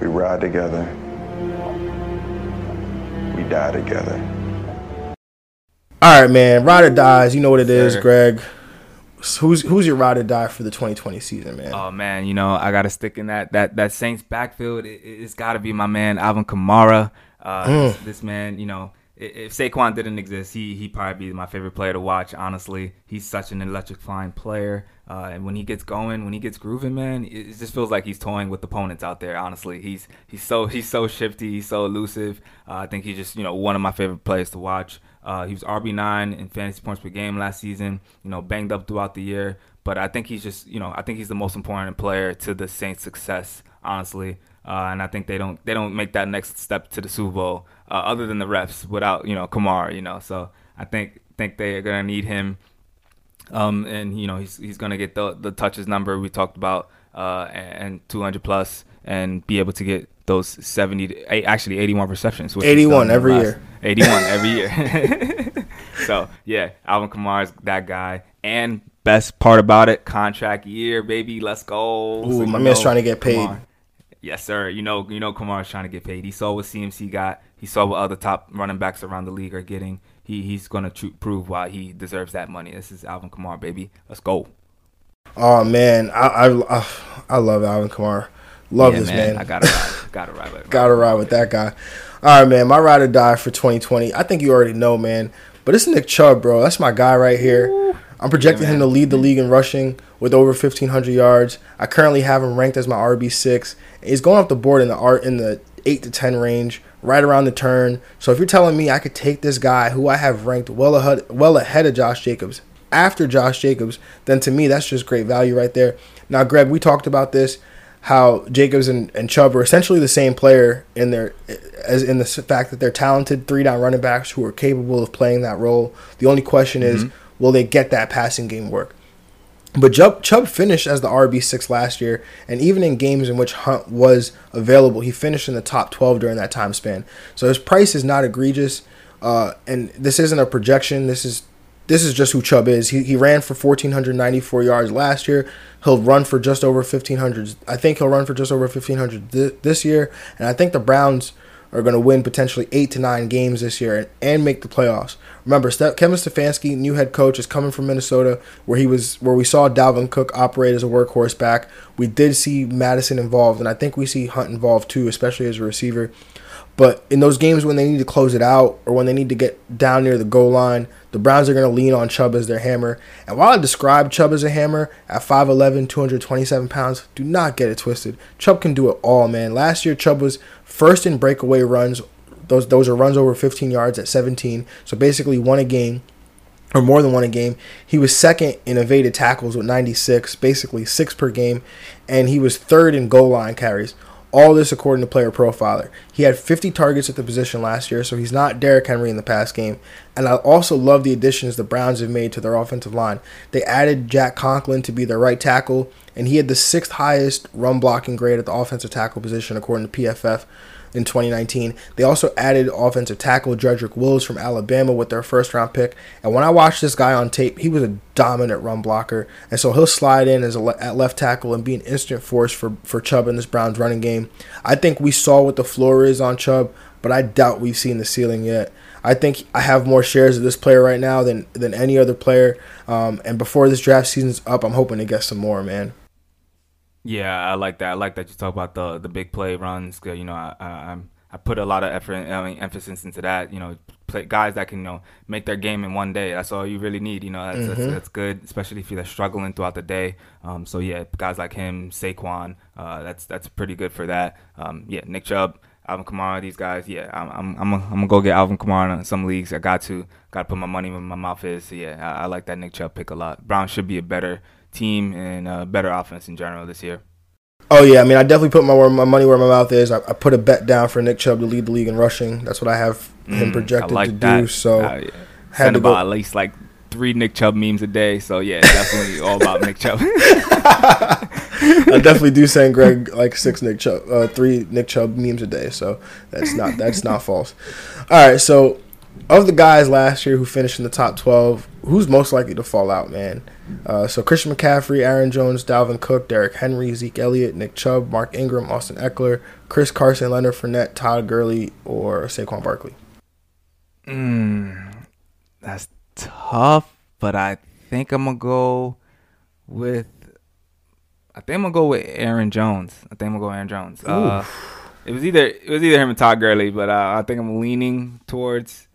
We ride together. We die together. All right, man. Ride or dies. You know what it is, Greg. Who's who's your ride or die for the 2020 season, man? Oh man, you know I gotta stick in that that that Saints backfield. It, has got to be my man Alvin Kamara. Uh, mm. this, this man, you know, if Saquon didn't exist, he he probably be my favorite player to watch. Honestly, he's such an electrifying player, uh, and when he gets going, when he gets grooving, man, it, just feels like he's toying with opponents out there. Honestly, he's he's so he's so shifty, he's so elusive. Uh, I think he's just you know one of my favorite players to watch. Uh, he was RB nine in fantasy points per game last season. You know, banged up throughout the year, but I think he's just you know I think he's the most important player to the Saints' success. Honestly, uh, and I think they don't they don't make that next step to the Super Bowl uh, other than the refs without you know Kamara. You know, so I think think they're gonna need him, um, and you know he's he's gonna get the the touches number we talked about uh, and 200 plus and be able to get those 70 to, actually 81 receptions. 81 every last, year. 81 every year. [laughs] [laughs] so yeah, Alvin Kamara's that guy and. Best part about it, contract year, baby. Let's go. Ooh, so, my man's trying to get paid. Yes, sir. You know, you know, Kamara's trying to get paid. He saw what CMC got. He saw what other top running backs around the league are getting. He he's gonna tr- prove why he deserves that money. This is Alvin Kamara, baby. Let's go. Oh man, I I, I love Alvin Kamara. Love yeah, this man. man. I gotta ride. [laughs] gotta ride with. gotta ride with that guy. All right, man. My ride or die for 2020. I think you already know, man. But it's Nick Chubb, bro. That's my guy right here. Ooh. I'm projecting yeah, him to lead the league in rushing with over 1,500 yards. I currently have him ranked as my RB six. He's going off the board in the art in the eight to ten range, right around the turn. So if you're telling me I could take this guy who I have ranked well ahead, well ahead of Josh Jacobs, after Josh Jacobs, then to me that's just great value right there. Now, Greg, we talked about this, how Jacobs and, and Chubb are essentially the same player in their as in the fact that they're talented three down running backs who are capable of playing that role. The only question mm-hmm. is will they get that passing game work? But Chubb, Chubb finished as the RB6 last year, and even in games in which Hunt was available, he finished in the top 12 during that time span. So his price is not egregious, uh, and this isn't a projection. This is this is just who Chubb is. He, he ran for 1,494 yards last year. He'll run for just over 1,500. I think he'll run for just over 1,500 th- this year, and I think the Browns – are going to win potentially eight to nine games this year and, and make the playoffs. Remember, Kevin Stefanski, new head coach, is coming from Minnesota, where he was, where we saw Dalvin Cook operate as a workhorse back. We did see Mattison involved, and I think we see Hunt involved too, especially as a receiver. But in those games when they need to close it out or when they need to get down near the goal line, the Browns are going to lean on Chubb as their hammer. And while I describe Chubb as a hammer at 5'11, 227 pounds, do not get it twisted. Chubb can do it all, man. Last year, Chubb was first in breakaway runs. Those, those are runs over 15 yards at 17. So basically, one a game or more than one a game. He was second in evaded tackles with 96, basically six per game. And he was third in goal line carries. All this according to Player Profiler. He had 50 targets at the position last year, so he's not Derrick Henry in the pass game. And I also love the additions the Browns have made to their offensive line. They added Jack Conklin to be their right tackle, and he had the sixth highest run blocking grade at the offensive tackle position according to PFF in 2019. They also added offensive tackle Jedrick Wills from Alabama with their first round pick. And when I watched this guy on tape, he was a dominant run blocker. And so he'll slide in as a le- at left tackle and be an instant force for, for Chubb in this Browns running game. I think we saw what the floor is on Chubb, but I doubt we've seen the ceiling yet. I think I have more shares of this player right now than than any other player. Um, and before this draft season's up, I'm hoping to get some more, man. Yeah, I like that. I like that you talk about the the big play runs. You know, I, I I put a lot of effort, I mean, emphasis into that. You know, play, guys that can you know make their game in one day. That's all you really need. You know, that's mm-hmm. that's, that's, good, especially if you're struggling throughout the day. Um, so yeah, guys like him, Saquon, uh, that's that's pretty good for that. Um, yeah, Nick Chubb. Alvin Kamara, these guys, yeah, I'm I'm I'm, I'm gonna go get Alvin Kamara in some leagues. I got to, got to put my money where my mouth is. So yeah, I, I like that Nick Chubb pick a lot. Brown should be a better team and a better offense in general this year. Oh yeah, I mean, I definitely put my my money where my mouth is. I, I put a bet down for Nick Chubb to lead the league in rushing. That's what I have him Mm, projected like to that. do. So Uh, yeah. had Send to about go. at least like three Nick Chubb memes a day. So yeah, definitely [laughs] all about Nick Chubb. [laughs] I definitely do send Greg [laughs] like six Nick Chubb, uh, three Nick Chubb memes a day. So that's not that's not false. All right, so of the guys last year who finished in the top twelve, who's most likely to fall out, man? Uh, so Christian McCaffrey, Aaron Jones, Dalvin Cook, Derrick Henry, Zeke Elliott, Nick Chubb, Mark Ingram, Austin Ekeler, Chris Carson, Leonard Fournette, Todd Gurley, or Saquon Barkley. Mm, that's tough, but I think I'm gonna go with. I think I'm gonna go with Aaron Jones. I think I'm gonna go Aaron Jones. Uh, it was either it was either him and Todd Gurley, but uh, I think I'm leaning towards.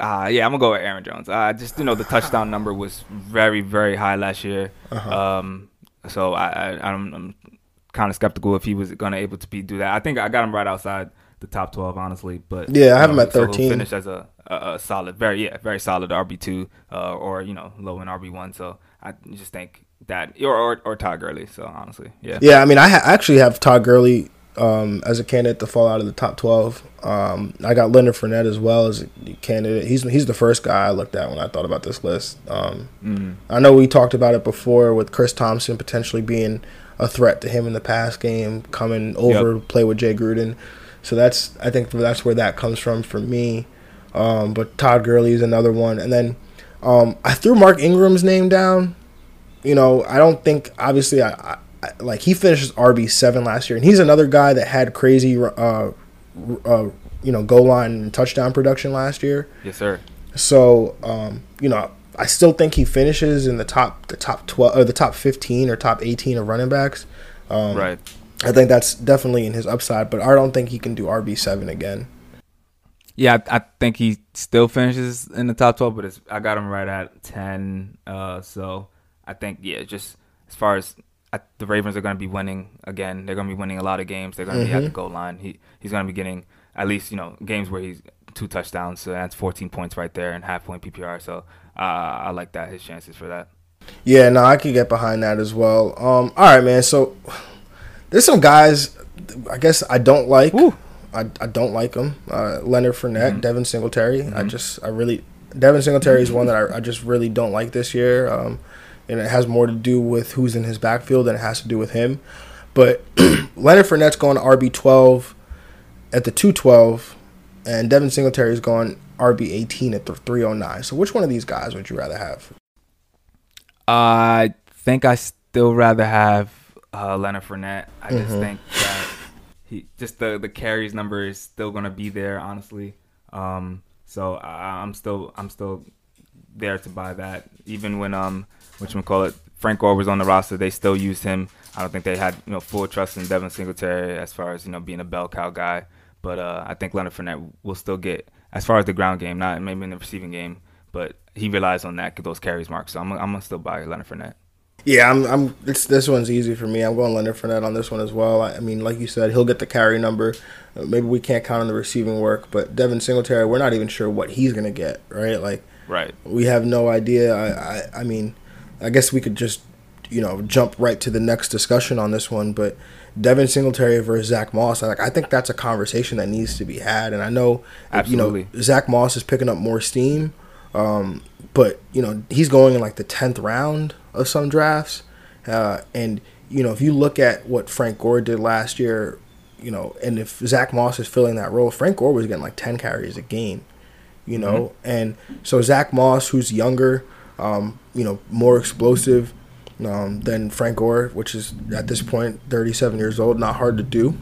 Uh, yeah, I'm gonna go with Aaron Jones. Uh, just you know, the touchdown [laughs] number was very very high last year. Um, so I, I I'm, I'm kind of skeptical if he was gonna able to be do that. I think I got him right outside the top 12, honestly. But Yeah, I have him know, at so he'll 13. Finish as a, a, a solid, very yeah, very solid RB two, uh, or you know, low in RB one. So I just think that, or or, or Todd Gurley. So honestly, yeah, Yeah, I mean, I ha- actually have Todd Gurley um, as a candidate to fall out of the top twelve. Um, I got Leonard Fournette as well as a candidate. He's he's the first guy I looked at when I thought about this list. Um, Mm. I know we talked about it before with Chris Thompson potentially being a threat to him in the pass game, coming over Yep. to play with Jay Gruden. So that's I think that's where that comes from for me. Um, but Todd Gurley is another one, and then um, I threw Mark Ingram's name down. You know, I don't think obviously I I- like he finishes RB seven last year, and he's another guy that had crazy uh, uh, you know goal line and touchdown production last year. yes sir. So, um, you know, I still think he finishes in the top, the top twelve, or the top fifteen, or top eighteen of running backs. Um, right. I think that's definitely in his upside, but I don't think he can do RB seven again. Yeah, I, I think he still finishes in the top twelve, but it's, I got him right at ten. Uh, so I think yeah, just as far as I, the Ravens are going to be winning again, they're going to be winning a lot of games. They're going to be at the goal line. He he's going to be getting at least you know games where he's two touchdowns. So that's fourteen points right there and half point PPR. So uh, I like that his chances for that. Yeah, no, I could get behind that as well. Um, all right, man. So there's some guys, I guess I don't like. I, I don't like them. Uh, Leonard Fournette, Devin Singletary. I just I really Devin Singletary is one that I, I just really don't like this year. Um, and it has more to do with who's in his backfield than it has to do with him. But [clears throat] Leonard Fournette's going to RB twelve at the two twelve, and Devin Singletary is going RB eighteen at the three oh nine. So which one of these guys would you rather have? I think I still rather have uh, Leonard Fournette. I just Mhm. think that he just the the carries number is still gonna be there, honestly. Um, so I, I'm still I'm still there to buy that. Even when um, which we call it, Frank Gore was on the roster, they still used him. I don't think they had you know full trust in Devin Singletary as far as you know being a bell cow guy. But uh, I think Leonard Fournette will still get as far as the ground game, not maybe in the receiving game, but he relies on that those carries marks. So I'm I'm gonna still buy Leonard Fournette. Yeah, I'm. I'm. It's, this one's easy for me. I'm going Leonard Fournette on this one as well. I, I mean, like you said, he'll get the carry number. Uh, maybe we can't count on the receiving work, but Devin Singletary, we're not even sure what he's gonna get. Right? Like, Right. we have no idea. I. I, I mean, I guess we could just, you know, jump right to the next discussion on this one. But Devin Singletary versus Zach Moss, I like. I think that's a conversation that needs to be had. And I know, Absolutely. you know, Zach Moss is picking up more steam. Um, but you know he's going in like the tenth round of some drafts, uh, and you know if you look at what Frank Gore did last year, you know, and if Zach Moss is filling that role, Frank Gore was getting like ten carries a game, you know, and so Zach Moss, who's younger, um, you know, more explosive um, than Frank Gore, which is at this point thirty seven years old, not hard to do,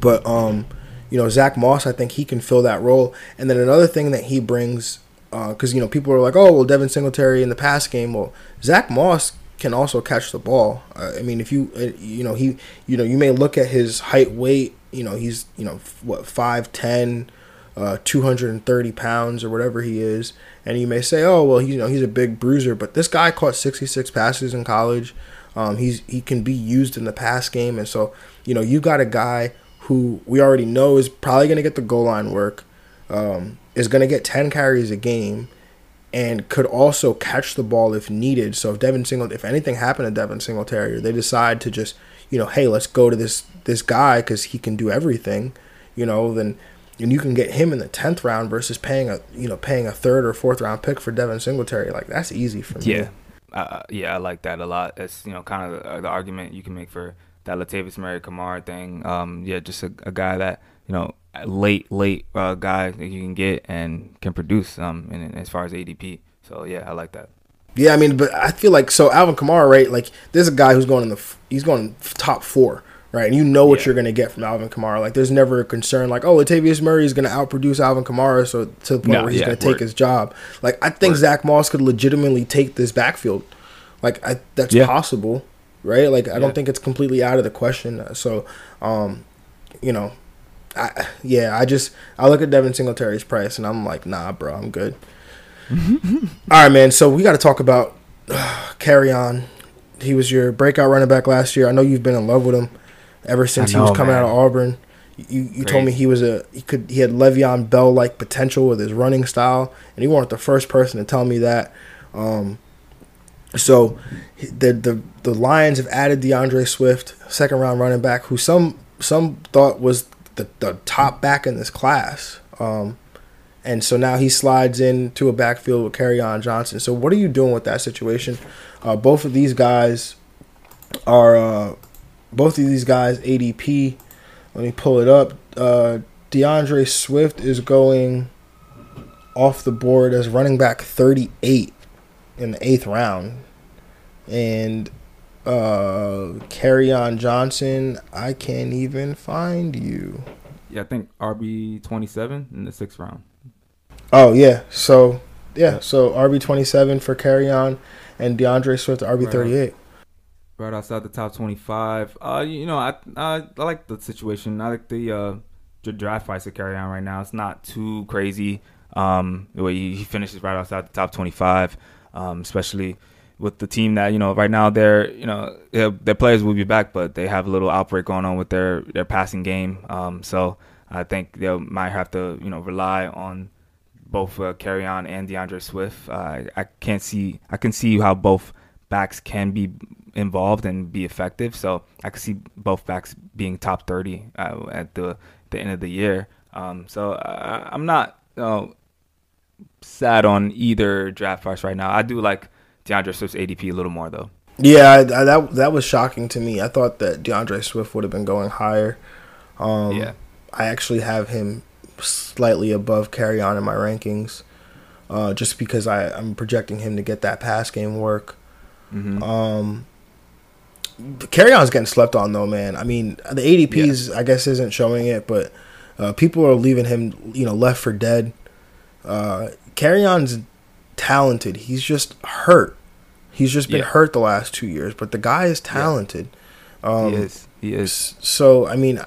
but um, you know Zach Moss, I think he can fill that role. And then another thing that he brings, because you know people are like, oh well, Devin Singletary in the pass game. Well, Zach Moss can also catch the ball. Uh, I mean, if you uh, you know he you know you may look at his height, weight. You know he's you know what five ten. Uh, 230 pounds or whatever he is, and you may say, "Oh, well, he, you know, he's a big bruiser." But this guy caught 66 passes in college. Um, he's he can be used in the pass game, and so you know you got a guy who we already know is probably going to get the goal line work, um, is going to get 10 carries a game, and could also catch the ball if needed. So if Devin Single, if anything happened to Devin Singletary, or they decide to just you know, hey, let's go to this this guy because he can do everything, you know, then and you can get him in the tenth round versus paying a you know paying a third or fourth round pick for Devin Singletary. Like that's easy for me. Yeah, uh, yeah, I like that a lot. It's you know kind of the, the argument you can make for that Latavius Murray Kamara thing. Um, yeah, just a, a guy that you know late late uh, guy that you can get and can produce um in, as far as ADP. So yeah, I like that. Yeah, I mean, but I feel like so Alvin Kamara, right? Like there's a guy who's going in the he's going top four, right? And you know what yeah. you're going to get from Alvin Kamara. Like there's never a concern like, oh, Latavius Murray is going to outproduce Alvin Kamara, so to the point no, where he's yeah, going to take his job. Like I think word. Zach Moss could legitimately take this backfield. Like I, that's yeah. possible, right? Like I don't think it's completely out of the question. So, um, you know, I yeah, I just I look at Devin Singletary's price and I'm like, nah, bro, I'm good. [laughs] All right, man. So we got to talk about [sighs] uh, Kerryon. He was your breakout running back last year. I know you've been in love with him ever since know, he was coming man. out of Auburn. You you told me he was a he could he had Le'Veon Bell like potential with his running style, and you weren't the first person to tell me that. Um, so the the the Lions have added D'Andre Swift, second round running back, who some some thought was the, the top back in this class. Um, and so now he slides into a backfield with Kerryon Johnson. So what are you doing with that situation? Uh, both of these guys are uh, both of these guys ADP. Let me pull it up. Uh, D'Andre Swift is going off the board as running back 38 in the eighth round, and uh, Kerryon Johnson. I can't even find you. Yeah, I think RB twenty seven in the sixth round. Oh yeah, so yeah, so RB twenty seven for Kerryon, and D'Andre Swift RB thirty eight. Right outside the top twenty five. Uh, you know, I, I I like the situation. I like the uh the draft price of Kerryon right now. It's not too crazy. Um, way he finishes right outside the top twenty five, um, especially with the team that you know right now they're you know their players will be back, but they have a little outbreak going on with their their passing game. Um, so I think they might have to you know rely on both uh, on and D'Andre Swift. Uh, I can't see I can see how both backs can be involved and be effective. So I can see both backs being top 30 uh, at the the end of the year. Um, so I, am not you know, sad on either draft price right now. I do like D'Andre Swift's ADP a little more though. Yeah, I, I, that that was shocking to me. I thought that D'Andre Swift would have been going higher. Um, yeah, I actually have him slightly above Kerryon in my rankings, uh, just because I, I'm projecting him to get that pass game work. Mm-hmm. Um, Kerryon's getting slept on though, man. I mean, the ADPs yeah. I guess isn't showing it, but uh, people are leaving him, you know, left for dead. Uh, Kerryon's talented. He's just hurt. He's just been yeah. hurt the last two years, but the guy is talented. Yeah. Um, he is. He is. So I mean,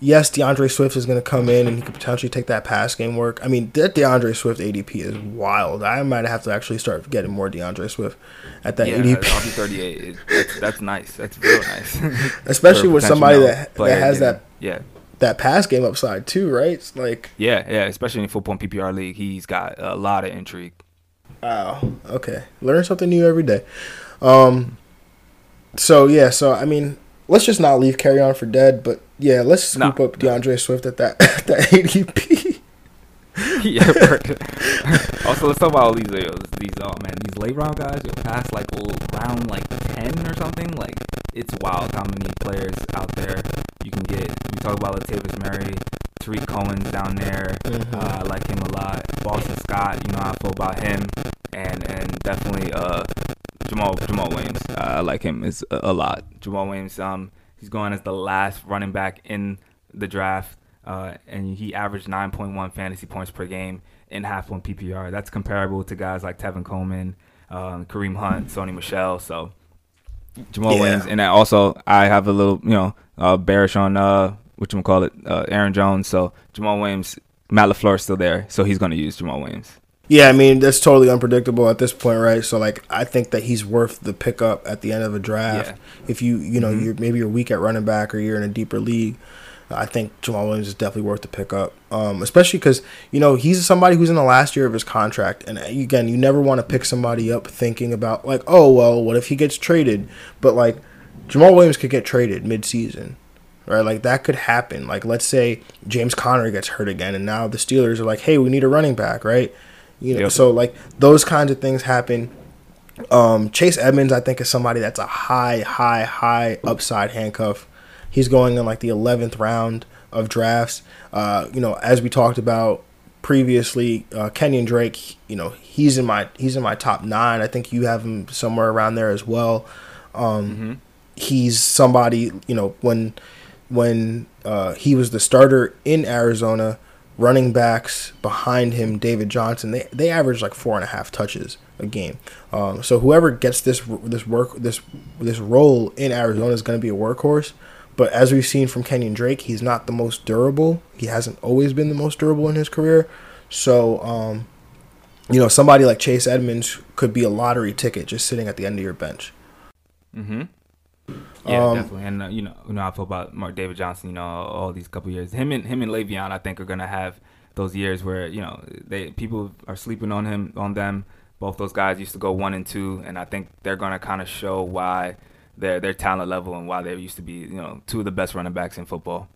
yes, D'Andre Swift is going to come in and he could potentially take that pass game work. I mean, that D'Andre Swift ADP is wild. I might have to actually start getting more D'Andre Swift at that yeah, ADP. RB thirty eight. That's, that's nice. That's real nice. [laughs] Especially with somebody that that has that yeah that pass game upside too, right? It's like yeah, yeah. Especially in football PPR league, he's got a lot of intrigue. Wow. Okay. Learn something new every day. Um. So yeah. So I mean, let's just not leave Kerryon for dead, but yeah, let's scoop no, up DeAndre no. Swift at that [laughs] at that ADP. [laughs] yeah. [laughs] also, let's talk about all these uh, these oh man these late round guys. You pass like round like ten or something. Like it's wild how many players out there you can get. We talk about Latavius Murray, Tarik Cohen's down there. Mm-hmm. Uh, I like him a lot. Boston Scott, you know how I feel about him, and and definitely uh Jamaal Jamaal Williams. Uh, I like him is a, a, lot. Jamaal Williams. Um, he's going as the last running back in the draft. Uh, and he averaged 9.1 fantasy points per game in half one PPR. That's comparable to guys like Tevin Coleman, um, Kareem Hunt, Sony Michel. So Jamaal yeah. Williams, and I also I have a little you know uh, bearish on uh what you call it uh, Aaron Jones. So Jamaal Williams, Matt LaFleur is still there, so he's going to use Jamaal Williams. Yeah, I mean that's totally unpredictable at this point, right? So like, I think that he's worth the pickup at the end of a draft. Yeah. If you you know mm-hmm. you're maybe you're weak at running back or you're in a deeper league, I think Jamaal Williams is definitely worth the pickup. Um, especially because you know he's somebody who's in the last year of his contract, and again, you never want to pick somebody up thinking about like, oh well, what if he gets traded? But like, Jamaal Williams could get traded mid-season, right? Like that could happen. Like let's say James Conner gets hurt again, and now the Steelers are like, "Hey, we need a running back," right? You know, Yep. so like those kinds of things happen. Um, Chase Edmonds, I think, is somebody that's a high, high, high upside handcuff. He's going in like the eleventh round of drafts. Uh, you know, as we talked about previously, uh, Kenyan Drake. You know, he's in my he's in my top nine. I think you have him somewhere around there as well. Um, He's somebody. You know, when when uh, he was the starter in Arizona, running backs behind him, David Johnson, they they averaged like four and a half touches a game. Um, so whoever gets this this work this this role in Arizona is going to be a workhorse. But as we've seen from Kenyan Drake, he's not the most durable. He hasn't always been the most durable in his career. So, um, you know, somebody like Chase Edmonds could be a lottery ticket just sitting at the end of your bench. Mm-hmm. Yeah, Um, definitely. And uh, you know, you know, I feel about Mark David Johnson. You know, all these couple years, him and him and Le'Veon, I think, are gonna have those years where you know they people are sleeping on him on them. Both those guys used to go one and two, and I think they're gonna kind of show why their their talent level and why they used to be you know two of the best running backs in football.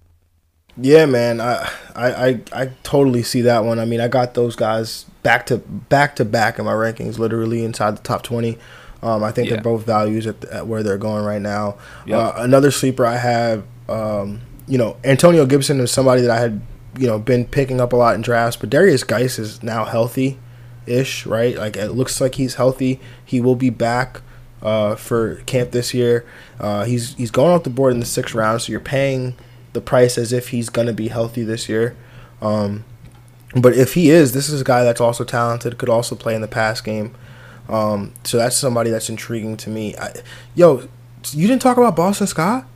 Yeah, man, I, I I I totally see that one. I mean, I got those guys back to back to back in my rankings, literally inside the top twenty. Um, I think Yeah. they're both values at, at where they're going right now. Yep. Uh, another sleeper I have, um, you know, Antonio Gibson is somebody that I had, you know, been picking up a lot in drafts, but Derrius Guice is now healthy, ish, right? Like it looks like he's healthy. He will be back uh, for camp this year. Uh, he's he's going off the board in the sixth round, so you're paying the price as if he's gonna be healthy this year. Um, but if he is, this is a guy that's also talented, could also play in the pass game. Um, so that's somebody that's intriguing to me. I, yo, you didn't talk about Boston Scott?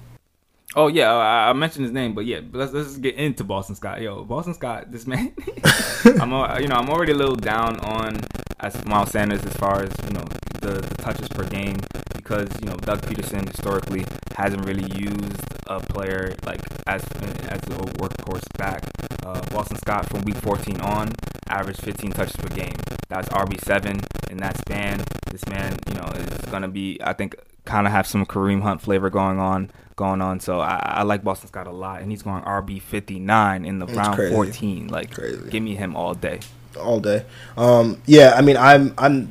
Oh yeah, I, I mentioned his name, but yeah, let's let's get into Boston Scott. Yo, Boston Scott, this man, [laughs] I'm you know I'm already a little down on as Miles Sanders as far as you know the, the touches per game because you know Doug Pederson historically hasn't really used a player like as as a workhorse back. Uh, Boston Scott from week 14 on averaged 15 touches per game. That's RB seven in that span. This man, you know, is gonna be I think kind of have some Kareem Hunt flavor going on going on. So I, I like Boston Scott a lot, and he's going RB 59 in the That's round crazy. 14. Like, Crazy. give me him all day. all day. Um, yeah, I mean, I'm I'm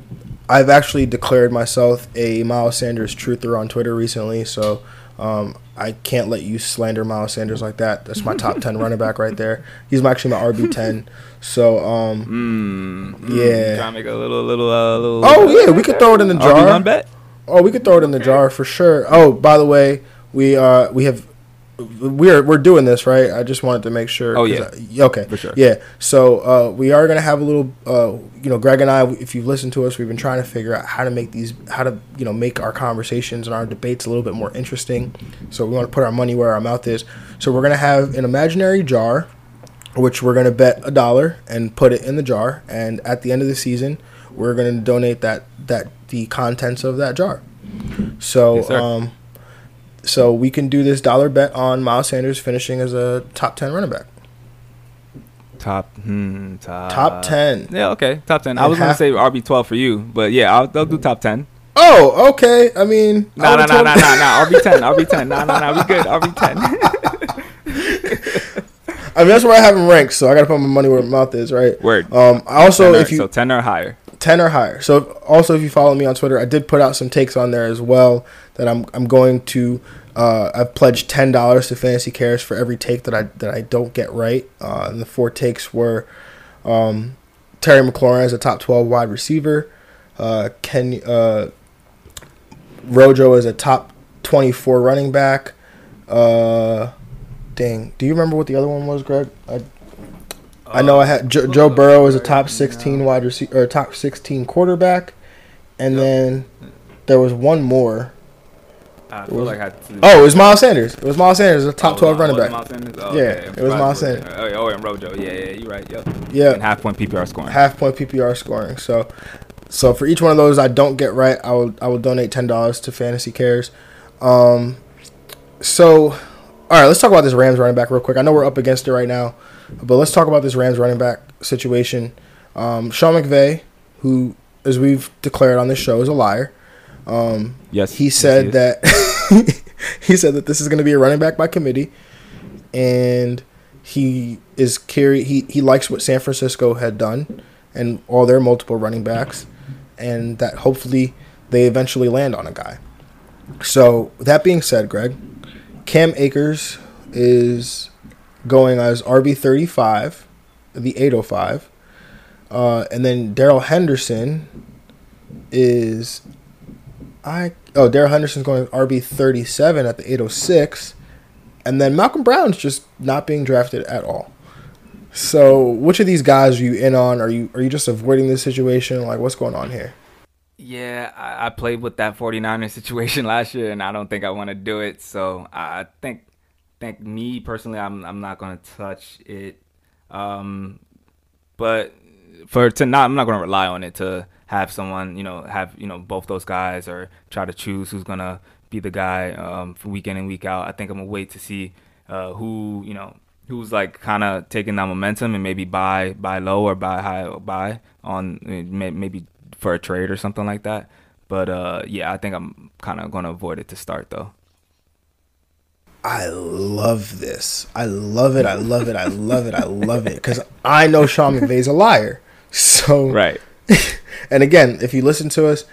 I've actually declared myself a Miles Sanders truther on Twitter recently, so um, I can't let you slander Miles Sanders like that. That's my top ten running back right there. He's my- actually my RB ten. So um, Mm, Yeah. trying to make a little, little, uh, little. oh yeah, we could throw it in the RB jar. one bet. Oh, we could throw it in the jar for sure. Oh, by the way, we uh we have we're we're doing this right. I just wanted to make sure. Oh, yeah. I- okay. For sure. Yeah. So uh, we are gonna have a little. Uh, you know, Greg and I, if you've listened to us, we've been trying to figure out how to make these, how to you know make our conversations and our debates a little bit more interesting. So we want to put our money where our mouth is. So we're gonna have an imaginary jar, which we're gonna bet a dollar and put it in the jar, and at the end of the season, we're gonna donate that that the contents of that jar. So Yes, um, so we can do this dollar bet on Miles Sanders finishing as a top ten running back. Top, hmm, top, Top 10. Yeah, okay, top ten. I was gonna say RB twelve for you, but yeah, I'll, I'll do top ten. Oh, okay. I mean, No, no, no, no, no, no. RB ten, RB ten. No, no, no. We good. RB ten. [laughs] I mean, that's where I have him ranked, so I gotta put my money where my mouth is, right? Word. Um, I also, 10 or- if you so ten or higher. Ten or higher. So also, if you follow me on Twitter, I did put out some takes on there as well that I'm I'm going to. Uh, I've pledged ten dollars to Fantasy Cares for every take that I that I don't get right. Uh, and the four takes were um, Terry McLaurin as a top twelve wide receiver, uh, Ken uh, Rojo as a top twenty four running back. Uh, dang, do you remember what the other one was, Greg? I, I know I had jo- Joe Burrow as a top 16 wide receiver or top 16 quarterback, and then there was one more. I feel was- like I. Oh, it was Miles Sanders. It was Miles Sanders, a top Oh, 12 uh, running back. Oh, Yeah, okay. it was Miles Sanders. Oh, oh, and Rojo. Yeah, yeah, you're right. Yep. Yeah. And half point PPR scoring. half point PPR scoring. So, so for each one of those I don't get right, I will I will donate ten dollars to Fantasy Cares. Um, so, all right, let's talk about this Rams running back real quick. I know we're up against it right now, but let's talk about this Rams running back situation. Um, Sean McVay, who as we've declared on this show is a liar. Um, Yes, he yes, said he that [laughs] he said that this is going to be a running back by committee, and he is carry he he likes what San Francisco had done and all their multiple running backs, and that hopefully they eventually land on a guy. So that being said, Greg, Cam Akers is going as RB thirty five, the eight oh five, uh, and then Darrell Henderson is I oh Darrell Henderson's going RB thirty seven at the eight oh six, and then Malcolm Brown's just not being drafted at all. So which of these guys are you in on? Are you are you just avoiding this situation? Like what's going on here? Yeah, I, I played with that 49er [laughs] situation last year, and I don't think I want to do it. So I think, think me personally, I'm I'm not gonna touch it. Um, but for to not, I'm not gonna rely on it to have someone, you know, have you know both those guys or try to choose who's gonna be the guy um, for week in and week out. I think I'm gonna wait to see uh, who you know who's like kind of taking that momentum and maybe buy buy low or buy high or buy on maybe for a trade or something like that. But uh, yeah, I think I'm kind of to avoid it to start though. I love this. I love it. I love it. I love it. I love it because I know Sean McVay's a liar. So right. [laughs] and again, if you listen to us,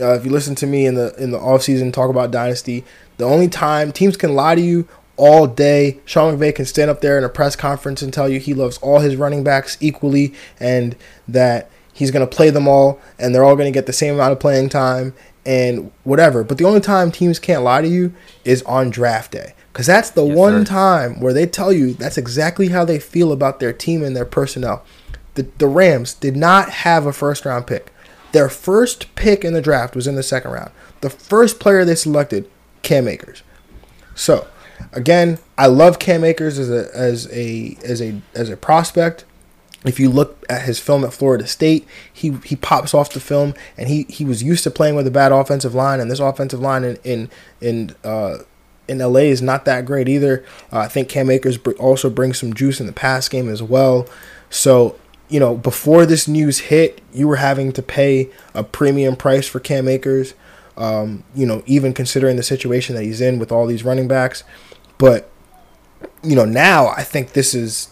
uh, if you listen to me in the in the off season talk about dynasty, the only time teams can lie to you all day. Sean McVay can stand up there in a press conference and tell you he loves all his running backs equally and that he's going to play them all and they're all going to get the same amount of playing time and whatever. But the only time teams can't lie to you is on draft day. Because that's the yes, one sir. time where they tell you that's exactly how they feel about their team and their personnel. The, the Rams did not have a first round pick. Their first pick in the draft was in the second round. The first player they selected, Cam Akers. So, Again, I love Cam Akers as a as a as a as a prospect. If you look at his film at Florida State, he he pops off the film, and he he was used to playing with a bad offensive line, and this offensive line in in in uh, in LA is not that great either. Uh, I think Cam Akers also brings some juice in the pass game as well. So you know, before this news hit, you were having to pay a premium price for Cam Akers. Um, you know, even considering the situation that he's in with all these running backs. But you know, now I think this is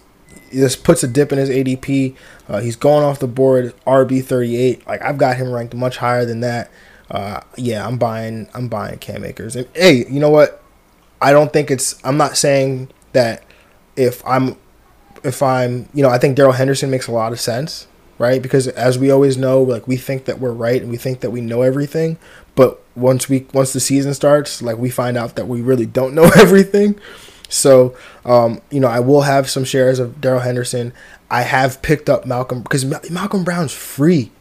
this puts a dip in his ADP. Uh, he's going off the board RB thirty eight. Like I've got him ranked much higher than that. Uh, yeah, I'm buying I'm buying Cam Akers. And hey, you know what? I don't think it's. I'm not saying that if I'm if I'm you know I think Darrell Henderson makes a lot of sense, right? Because as we always know, like we think that we're right and we think that we know everything, but once we once the season starts, like we find out that we really don't know [laughs] everything. So, um, you know, I will have some shares of Darrell Henderson. I have picked up Malcolm because Malcolm Brown's free.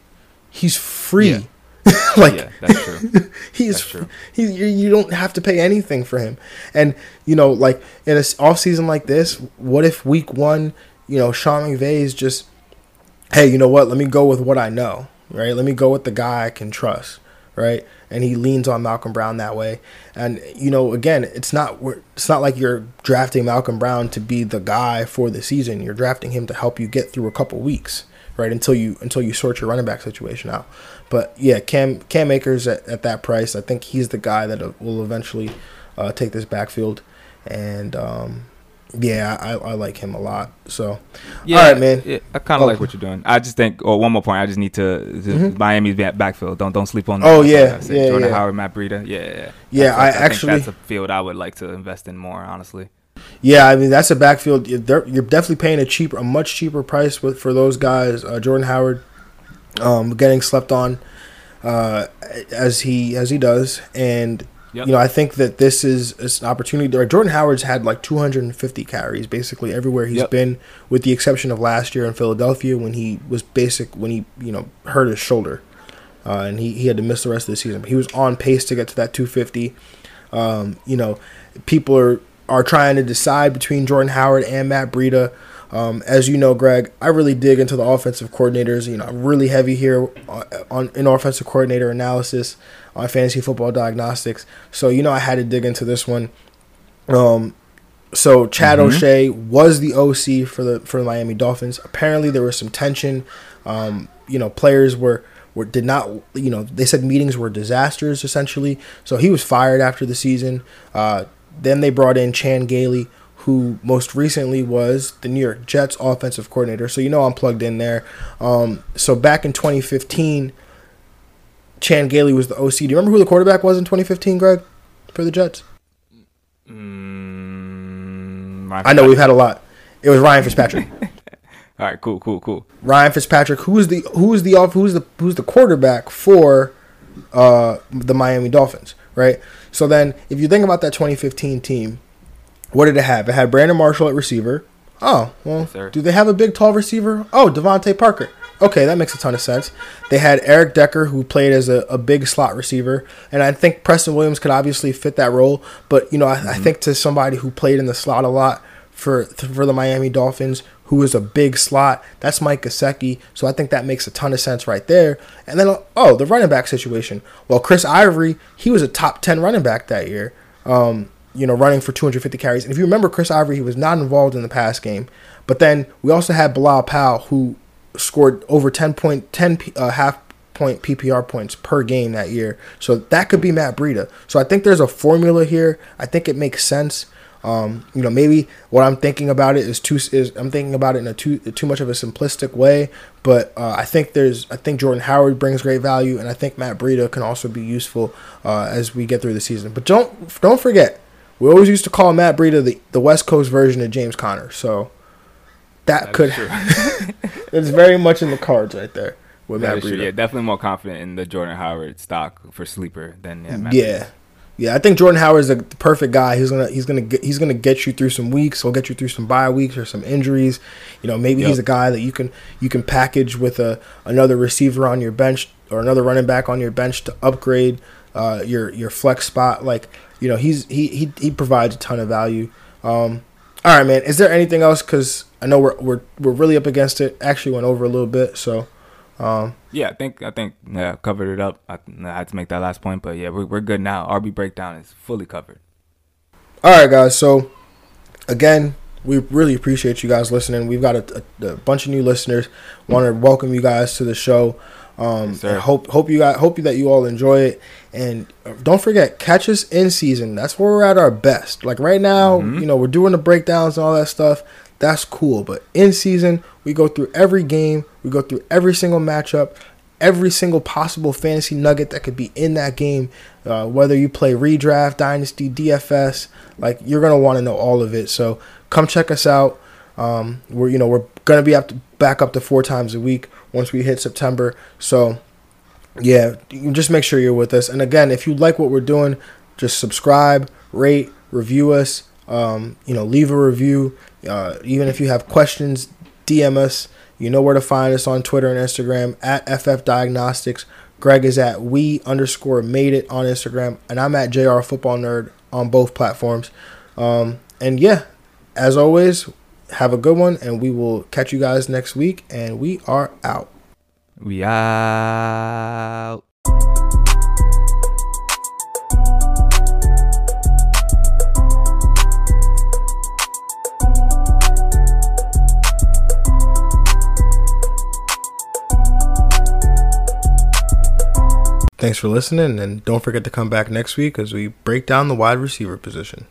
He's free. Yeah. [laughs] like yeah, that's true. [laughs] he's that's true. He, you don't have to pay anything for him. And you know, like in an off season like this, what if week one, you know, Sean McVay is just, hey, you know what? Let me go with what I know, right? Let me go with the guy I can trust, right? and he leans on Malcolm Brown that way. And you know, again, it's not it's not like you're drafting Malcolm Brown to be the guy for the season. You're drafting him to help you get through a couple weeks, right? Until you until you sort your running back situation out. But yeah, Cam Cam Akers at, at that price, I think he's the guy that will eventually uh, take this backfield. And um, yeah, I, I like him a lot. So, yeah, all right, man. Yeah, I kind of oh. like what you're doing. I just think, oh, one more point. I just need to, to mm-hmm. Miami's backfield. Don't don't sleep on. That. Oh yeah, yeah, Jordan yeah. Howard, Matt Breida. Yeah, yeah. Yeah, I, I actually that's a field I would like to invest in more. Honestly. Yeah, I mean that's a backfield. You're, you're definitely paying a cheaper, a much cheaper price with for those guys. Uh, Jordan Howard, um, getting slept on, uh, as he as he does, and Yep. You know, I think that this is, is an opportunity. Jordan Howard's had like 250 carries basically everywhere he's yep. been, with the exception of last year in Philadelphia when he was basic when he you know hurt his shoulder, uh, and he, he had to miss the rest of the season. But he was on pace to get to that 250. Um, you know, people are are trying to decide between Jordan Howard and Matt Breida. Um, as you know, Greg, I really dig into the offensive coordinators. You know, I'm really heavy here on, on in offensive coordinator analysis on fantasy football diagnostics. So you know, I had to dig into this one. Um, so Chad mm-hmm. O'Shea was the OC for the for the Miami Dolphins. Apparently, there was some tension. Um, you know, players were were did not you know they said meetings were disasters essentially. So he was fired after the season. Uh, then they brought in Chan Gailey, who most recently was the New York Jets offensive coordinator. So you know I'm plugged in there. Um, so back in 2015, Chan Gailey was the OC. Do you remember who the quarterback was in 2015, Greg, for the Jets? Mm, I know we've had a lot. It was Ryan Fitzpatrick. [laughs] All right, cool, cool, cool. Ryan Fitzpatrick, who is the who is the off who's the who's the quarterback for uh, the Miami Dolphins, right? So then, if you think about that 2015 team, what did it have? It had Brandon Marshall at receiver. Oh, well, do they have a big, tall receiver? Oh, DeVante Parker. Okay, that makes a ton of sense. They had Eric Decker, who played as a, a big slot receiver, and I think Preston Williams could obviously fit that role. But you know, I, I think to somebody who played in the slot a lot for for the Miami Dolphins, who is a big slot, that's Mike Gesicki. So I think that makes a ton of sense right there. And then oh, the running back situation. Well, Chris Ivory, he was a top ten running back that year. Um, you know, running for 250 carries. And if you remember Chris Ivory, he was not involved in the pass game. But then we also had Bilal Powell, who scored over 10 point 10 uh, half point PPR points per game that year. So that could be Matt Breida. So I think there's a formula here. I think it makes sense. Um, you know, maybe what I'm thinking about it is too is I'm thinking about it in a too too much of a simplistic way. But uh, I think there's I think Jordan Howard brings great value, and I think Matt Breida can also be useful uh, as we get through the season. But don't don't forget, we always used to call Matt Breida the, the West Coast version of James Conner. So that, could [laughs] it's very much in the cards right there with That Matt true. Breida. Yeah, definitely more confident in the Jordan Howard stock for sleeper than yeah. Matt Yeah. Breida. Yeah, I think Jordan Howard is the perfect guy. He's gonna he's gonna get, he's gonna get you through some weeks. He'll get you through some bye weeks or some injuries. You know, maybe he's a guy that you can you can package with a another receiver on your bench or another running back on your bench to upgrade uh, your your flex spot. Like you know, he's he he he provides a ton of value. Um, all right, man. Is there anything else? Because I know we're we're we're really up against it. Actually, went over a little bit. So, um, Yeah, I think I think yeah, covered it up. I, I had to make that last point, but yeah, we're we're good now. RB breakdown is fully covered. All right, guys. So, again, we really appreciate you guys listening. We've got a, a, a bunch of new listeners. Want to welcome you guys to the show. Um, Yes, hope hope you guys hope that you all enjoy it. And don't forget, catch us in season. That's where we're at our best. Like right now, Mm-hmm. you know, we're doing the breakdowns and all that stuff. That's cool. But in season, we go through every game. We go through every single matchup every single possible fantasy nugget that could be in that game. Uh, whether you play redraft, dynasty, DFS, like you're gonna want to know all of it. So come check us out. Um, we're you know we're gonna be up to, back up to four times a week once we hit September. So yeah, just make sure you're with us. And again, if you like what we're doing, just subscribe, rate, review us. Um, you know, leave a review. Uh, even if you have questions, DM us. You know where to find us on Twitter and Instagram at FF Diagnostics. Greg is at we underscore made it on Instagram, and I'm at JR Football Nerd on both platforms. Um, and yeah, as always, have a good one, and we will catch you guys next week. And we are out. We out. Thanks for listening, and don't forget to come back next week as we break down the wide receiver position.